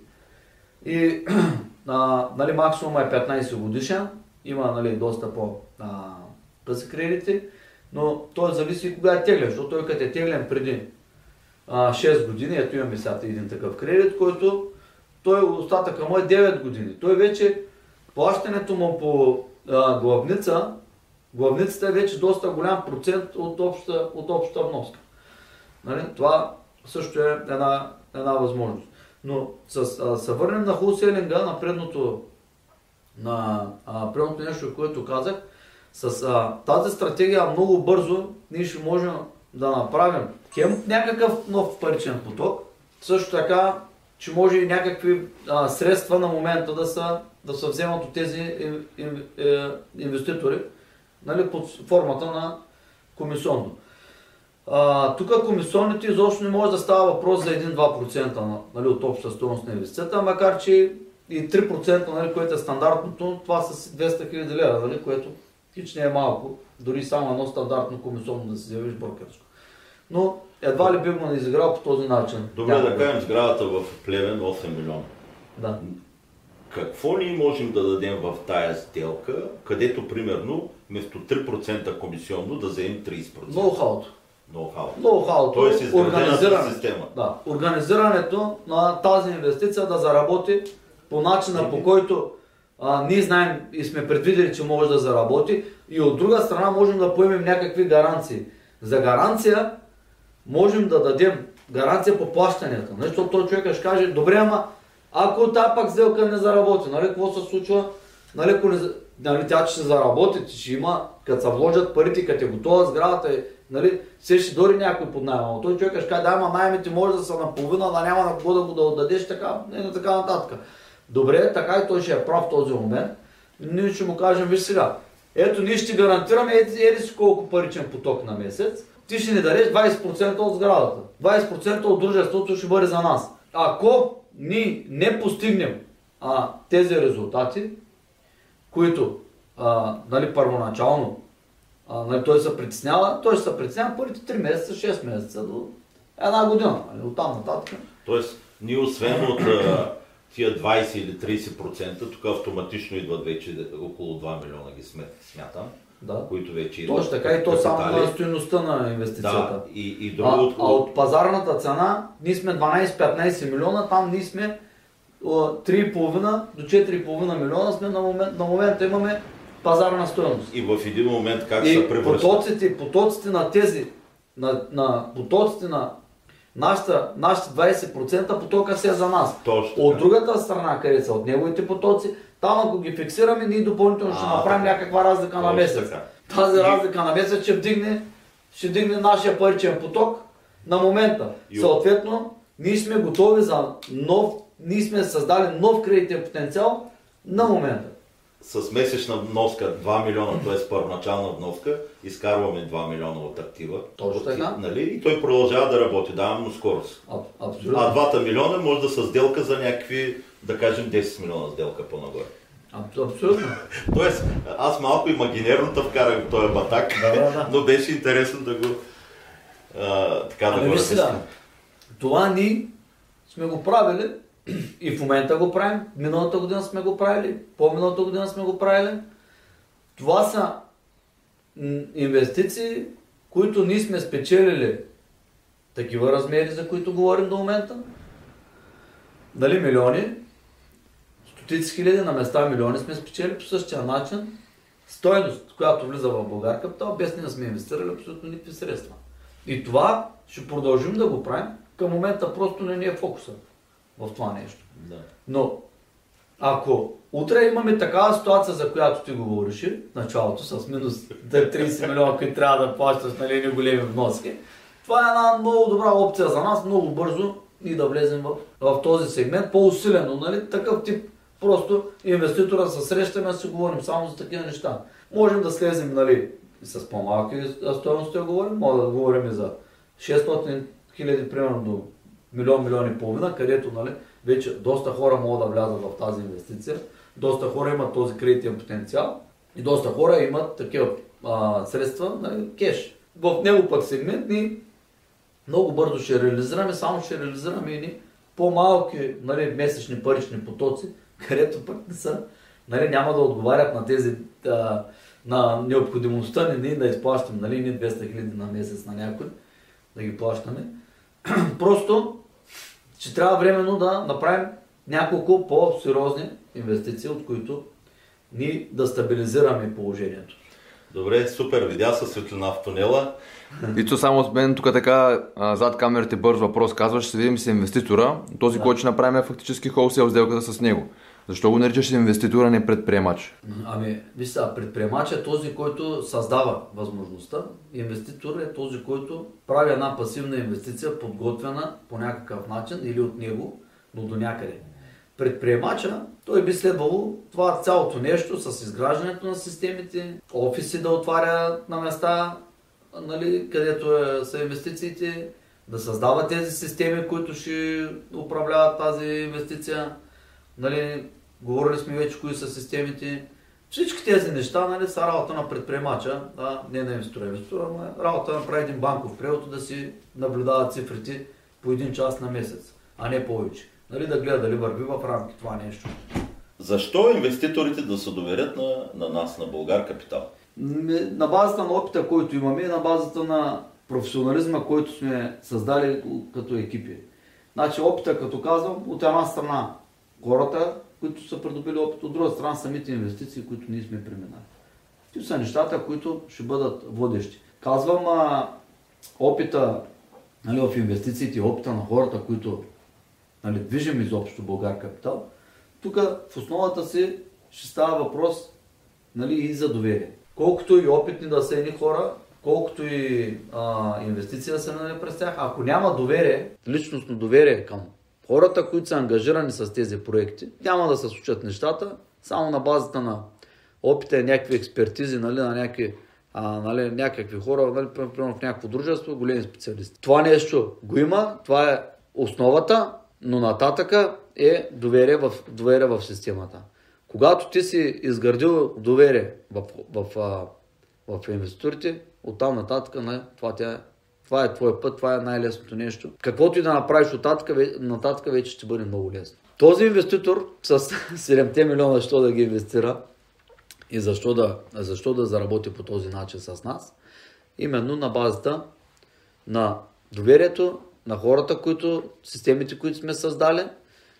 и а, нали, максимум е 15 годишен, има нали, доста по а, къси кредити, но той зависи и кога е теглен, защото той като е теглен преди а, 6 години, ето имаме сега един такъв кредит, който той остатъка му е 9 години. Той вече плащането му по а, главница, главницата е вече доста голям процент от общата, от общата вноска. Нали? Това също е една, една възможност. Но с, а, се върнем на хулселинга, на предното, на а, предното нещо, което казах, с а, тази стратегия много бързо ние ще можем да направим хем някакъв нов паричен поток, също така, че може и някакви а, средства на момента да се да се вземат от тези ин, ин, е, инвеститори нали, под формата на комисионно. Тук комисионните изобщо не може да става въпрос за 1-2% на- нали, от общата стоеност на инвестицията, макар че и 3%, нали, което е стандартното, това са си 200 000 лева, нали, което хич не е малко, дори само едно стандартно комисионно да си заявиш брокерско. Но едва ли би го изиграл по този начин. Добре, да кажем сградата в Плевен 8 милиона. Да. Какво ние можем да дадем в тая сделка, където примерно вместо 3% комисионно да вземем 30%? Ноу-хауто. Ноу-хау. Ноу-хауто, Тоест изградената организирането. система. Да, организирането на тази инвестиция да заработи по начина по който а, ние знаем и сме предвидели, че може да заработи и от друга страна можем да поемем някакви гаранции. За гаранция можем да дадем гаранция по плащанията. Нали? Защото той човек ще каже, добре, ама Ако тази пак сделка не заработи, нали, какво се случва? Нали, ако не, нали, тя ще се заработи, ще има, като се вложат парите, като е готова сградата, нали, се ще дори някой под найема. Той човек ще каже, да, ама найемите може да са наполовина, да няма на кого да го да отдадеш, така, не, не така нататък. Добре, така и той ще е прав в този момент. Ние ще му кажем, виж сега, ето ние ще гарантираме еди, еди си колко паричен поток на месец, ти ще ни дадеш 20% от сградата. 20% от дружеството ще бъде за нас. Ако ние не постигнем а, тези резултати, които а, нали, първоначално а, нали, той се притеснява, той ще се притеснява първите 3 месеца, 6 месеца до една година. Нали, оттам нататък. Тоест, ние освен от тия 20 или 30%, тук автоматично идват вече около 2 милиона ги смятам, Да. които вече идват. Точно така и то само капитали. на стоеността на инвестицията. Да, и, и А, друго а от пазарната цена, ние сме 12-15 милиона, там ние сме о, 3,5 до 4,5 милиона сме на, момент, на момента имаме пазарна стоеност. И в един момент как И се превръща. потоците, потоците на тези, на, на потоците на нашите, нашите 20% потока се е за нас. Точно. От другата страна, къде са от неговите потоци, там ако ги фиксираме, ние допълнително ще направим някаква разлика на месец. Тази разлика на месец ще вдигне, ще вдигне нашия паричен поток на момента. Съответно, ние сме готови за нов, ние сме създали нов кредитен потенциал на момента. С месечна вноска 2 милиона, т.е. първоначална вноска, изкарваме 2 милиона от актива. Точно така. Нали? И той продължава да работи, да, но скорост. А, абсолютно. А 2 милиона може да са сделка за някакви, да кажем, 10 милиона сделка по-нагоре. Аб- Абсолютно. Тоест, аз малко имагинерно те вкарах този батак, Да, да, да. но беше интересно да го а, така да Ами го разясня. това ние сме го правили и в момента го правим, миналата година сме го правили, по-миналата година сме го правили. Това са инвестиции, които ние сме спечелили такива размери, за които говорим до момента. Дали милиони, стотици хиляди, на места милиони сме спечели по същия начин. Стойност, която влиза в Българ Капитал, без ние сме инвестирали абсолютно никакви средства. И това ще продължим да го правим. Към момента просто не ни е фокуса в това нещо. Да. Но ако утре имаме такава ситуация, за която ти говориш, в началото с минус 30 милиона, които трябва да плащаш нали, едни големи вноски, това е една много добра опция за нас, много бързо и да влезем в, в този сегмент, по-усилено, нали, такъв тип. Просто инвеститора се срещаме, си говорим само за такива неща. Можем да слезем, нали, с по-малки стоености да говорим, може да говорим и за 600 хиляди, примерно до милион, милион и половина, където нали, вече доста хора могат да влязат в тази инвестиция, доста хора имат този кредитен потенциал и доста хора имат такива а, средства, нали, кеш. В него пък сегмент ни много бързо ще реализираме, само ще реализираме и ни по-малки нали, месечни парични потоци, където пък не са, нали, няма да отговарят на тези а, на необходимостта ни ние да изплащаме нали, ни 200 хиляди на месец на някой, да ги плащаме. Просто ще трябва временно да направим няколко по-сериозни инвестиции, от които ни да стабилизираме положението. Добре, супер, видя със светлина в тунела. Ито само с мен тук така зад камерите бърз въпрос казваш, ще видим с инвеститора, този, Да. който ще направим е фактически холсел сделката с него. Защо го наричаш инвеститор, а не предприемач? Ами, виж предприемач е този, който създава възможността. Инвеститор е този, който прави една пасивна инвестиция, подготвена по някакъв начин или от него, но до някъде. Предприемача, той би следвало това цялото нещо с изграждането на системите, офиси да отваря на места, нали, където е, са инвестициите, да създава тези системи, които ще управляват тази инвестиция. Нали, говорили сме вече кои са системите. Всички тези неща нали, са работа на предприемача, да, не на. Инвеститора но работа да направи един банков превод да си наблюдава цифрите по един час на месец, а не повече. Нали, да гледа дали върви в рамки това нещо. Защо инвеститорите да се доверят на, на нас, на Българ Капитал? На базата на опита, който имаме и на базата на професионализма, който сме създали като екипи. Значи опита, като казвам, от една страна хората, които са придобили опит, от друга страна самите инвестиции, които ние сме преминали. Това са нещата, които ще бъдат водещи. Казвам а, опита нали, в инвестициите, опита на хората, които нали, движим изобщо Българ Капитал, тук в основата си ще става въпрос нали, и за доверие. Колкото и опитни да са едни хора, колкото и а, инвестиции да се нали, през тях, ако няма доверие, личностно доверие към хората, които са ангажирани с тези проекти, няма да се случат нещата, само на базата на опита и някакви експертизи, нали, на някакви, а, нали, някакви хора, нали, примерно в някакво дружество, големи специалисти. Това нещо го има, това е основата, но нататъка е доверие в, доверие в системата. Когато ти си изградил доверие в, в, в, в инвеститорите, оттам нататък не, това, тя, това е твой път, това е най-лесното нещо. Каквото и да направиш оттатък, нататък вече ще бъде много лесно. Този инвеститор с 7 милиона, защо да ги инвестира и защо да, защо да заработи по този начин с нас, именно на базата на доверието на хората, които, системите, които сме създали,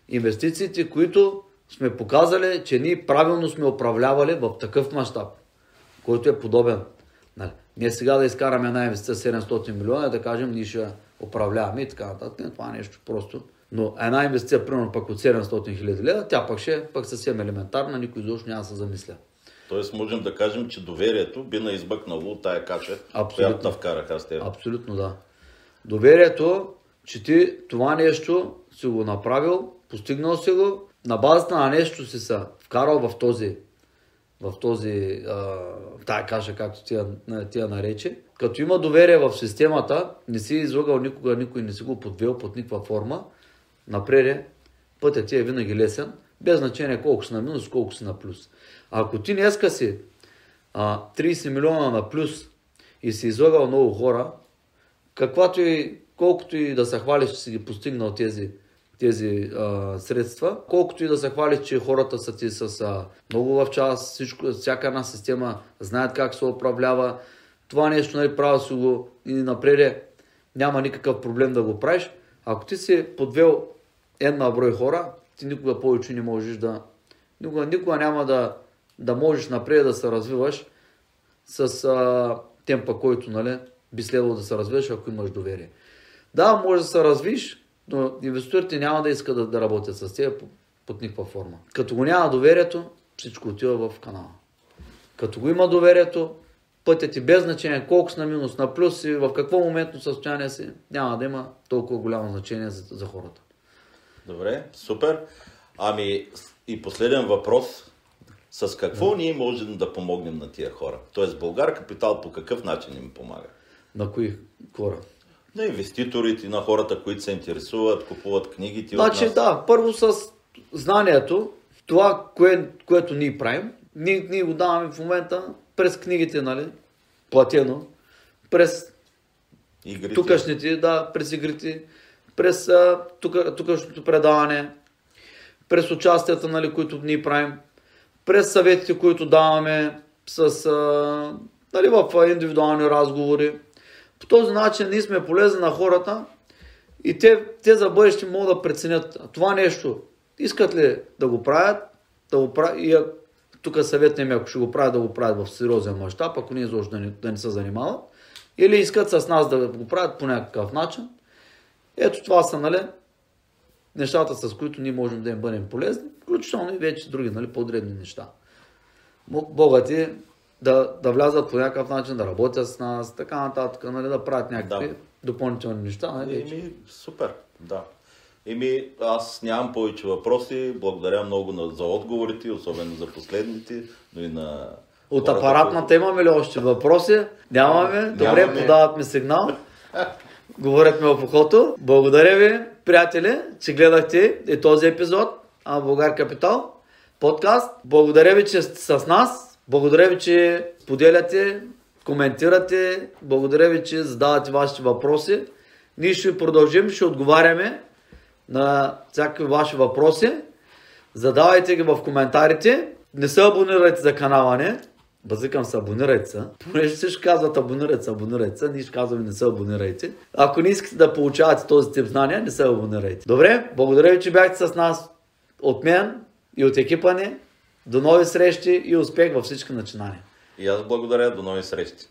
инвестициите, които сме показали, че ние правилно сме управлявали в такъв мащаб, който е подобен. Ние сега да изкараме една инвестиция 700 милиона и да кажем, ние ще управляваме и така нататък. Това е нещо просто. Но една инвестиция, примерно пък от 700 хиляди лева, тя пък ще е пък съвсем елементарна, никой изобщо няма да се замисля. Тоест можем да кажем, че доверието би на избъкнало тая кача, Абсолютно. която вкарах аз тебе. Абсолютно да. Доверието, че ти това нещо си го направил, постигнал си го, на базата на нещо си се вкарал в този, в този, а, тая каша, както тия, тия нарече. Като има доверие в системата, не си излагал никога, никой не си го подвел под никаква форма, напред пътят ти е винаги лесен, без значение колко си на минус, колко си на плюс. А ако ти днеска си а, 30 милиона на плюс и си излагал много хора, каквато и, колкото и да се хвалиш, че си ги постигнал тези тези а, средства. Колкото и да се хвалиш, че хората са ти с а, много в час, всичко, всяка една система знаят как се управлява. Това нещо, нали, правя си го и напред няма никакъв проблем да го правиш. Ако ти си подвел една брой хора, ти никога повече не можеш да... Никога, никога няма да, да можеш напред да се развиваш с а, темпа, който нали, би следвало да се развиваш, ако имаш доверие. Да, може да се развиш, но инвеститорите няма да искат да, да работят с теб под, под никаква форма. Като го няма доверието, всичко отива в канала. Като го има доверието, пътят ти без значение колко си на минус, на плюс и в какво моментно състояние си, няма да има толкова голямо значение за, за хората. Добре, супер. Ами и последен въпрос. С какво да. ние можем да помогнем на тия хора? Тоест Българ Капитал по какъв начин им помага? На кои хора? На инвеститорите, на хората, които се интересуват, купуват книгите значи, от нас. да, първо с знанието, това, кое, което ние правим, ние, ние го даваме в момента през книгите, нали, платено, през игрите. тукашните, да, през игрите, през тук, тукашното предаване, през участията, нали, които ние правим, през съветите, които даваме с, а, нали, в индивидуални разговори. По този начин ние сме полезни на хората и те, те за бъдеще могат да преценят това нещо. Искат ли да го правят, да го правят и тук съветнем, ако ще го правят, да го правят в сериозен мащаб, ако не изобщо да не, да не се занимават. Или искат с нас да го правят по някакъв начин. Ето това са, нали, нещата, с които ние можем да им бъдем полезни, включително и вече други, нали, по-дребни неща. Бога ти да, да влязат по някакъв начин, да работят с нас, така нататък, нали, да правят някакви да. допълнителни неща. Нали, Еми, супер, да. Еми, аз нямам повече въпроси. Благодаря много на, за отговорите, особено за последните, но и на... От хората, апаратната които... имаме ли още въпроси? Нямаме. Добре, Нямаме. подават ми сигнал. Говорят ми в ухото. Благодаря ви, приятели, че гледахте и този епизод на Българ Капитал подкаст. Благодаря ви, че сте с нас. Благодаря ви, че поделяте, коментирате. Благодаря ви, че задавате вашите въпроси. Ние ще продължим, ще отговаряме на всякакви ваши въпроси. Задавайте ги в коментарите. Не се абонирайте за канала не. Базикам се, абонирайте се. Понеже всички казват абонирайте се, абонирайте се, ние ще казваме не се абонирайте. Ако не искате да получавате този тип знания, не се абонирайте. Добре, благодаря ви, че бяхте с нас от мен и от екипа ни. До нови срещи и успех във всички начинания. И аз благодаря. До нови срещи.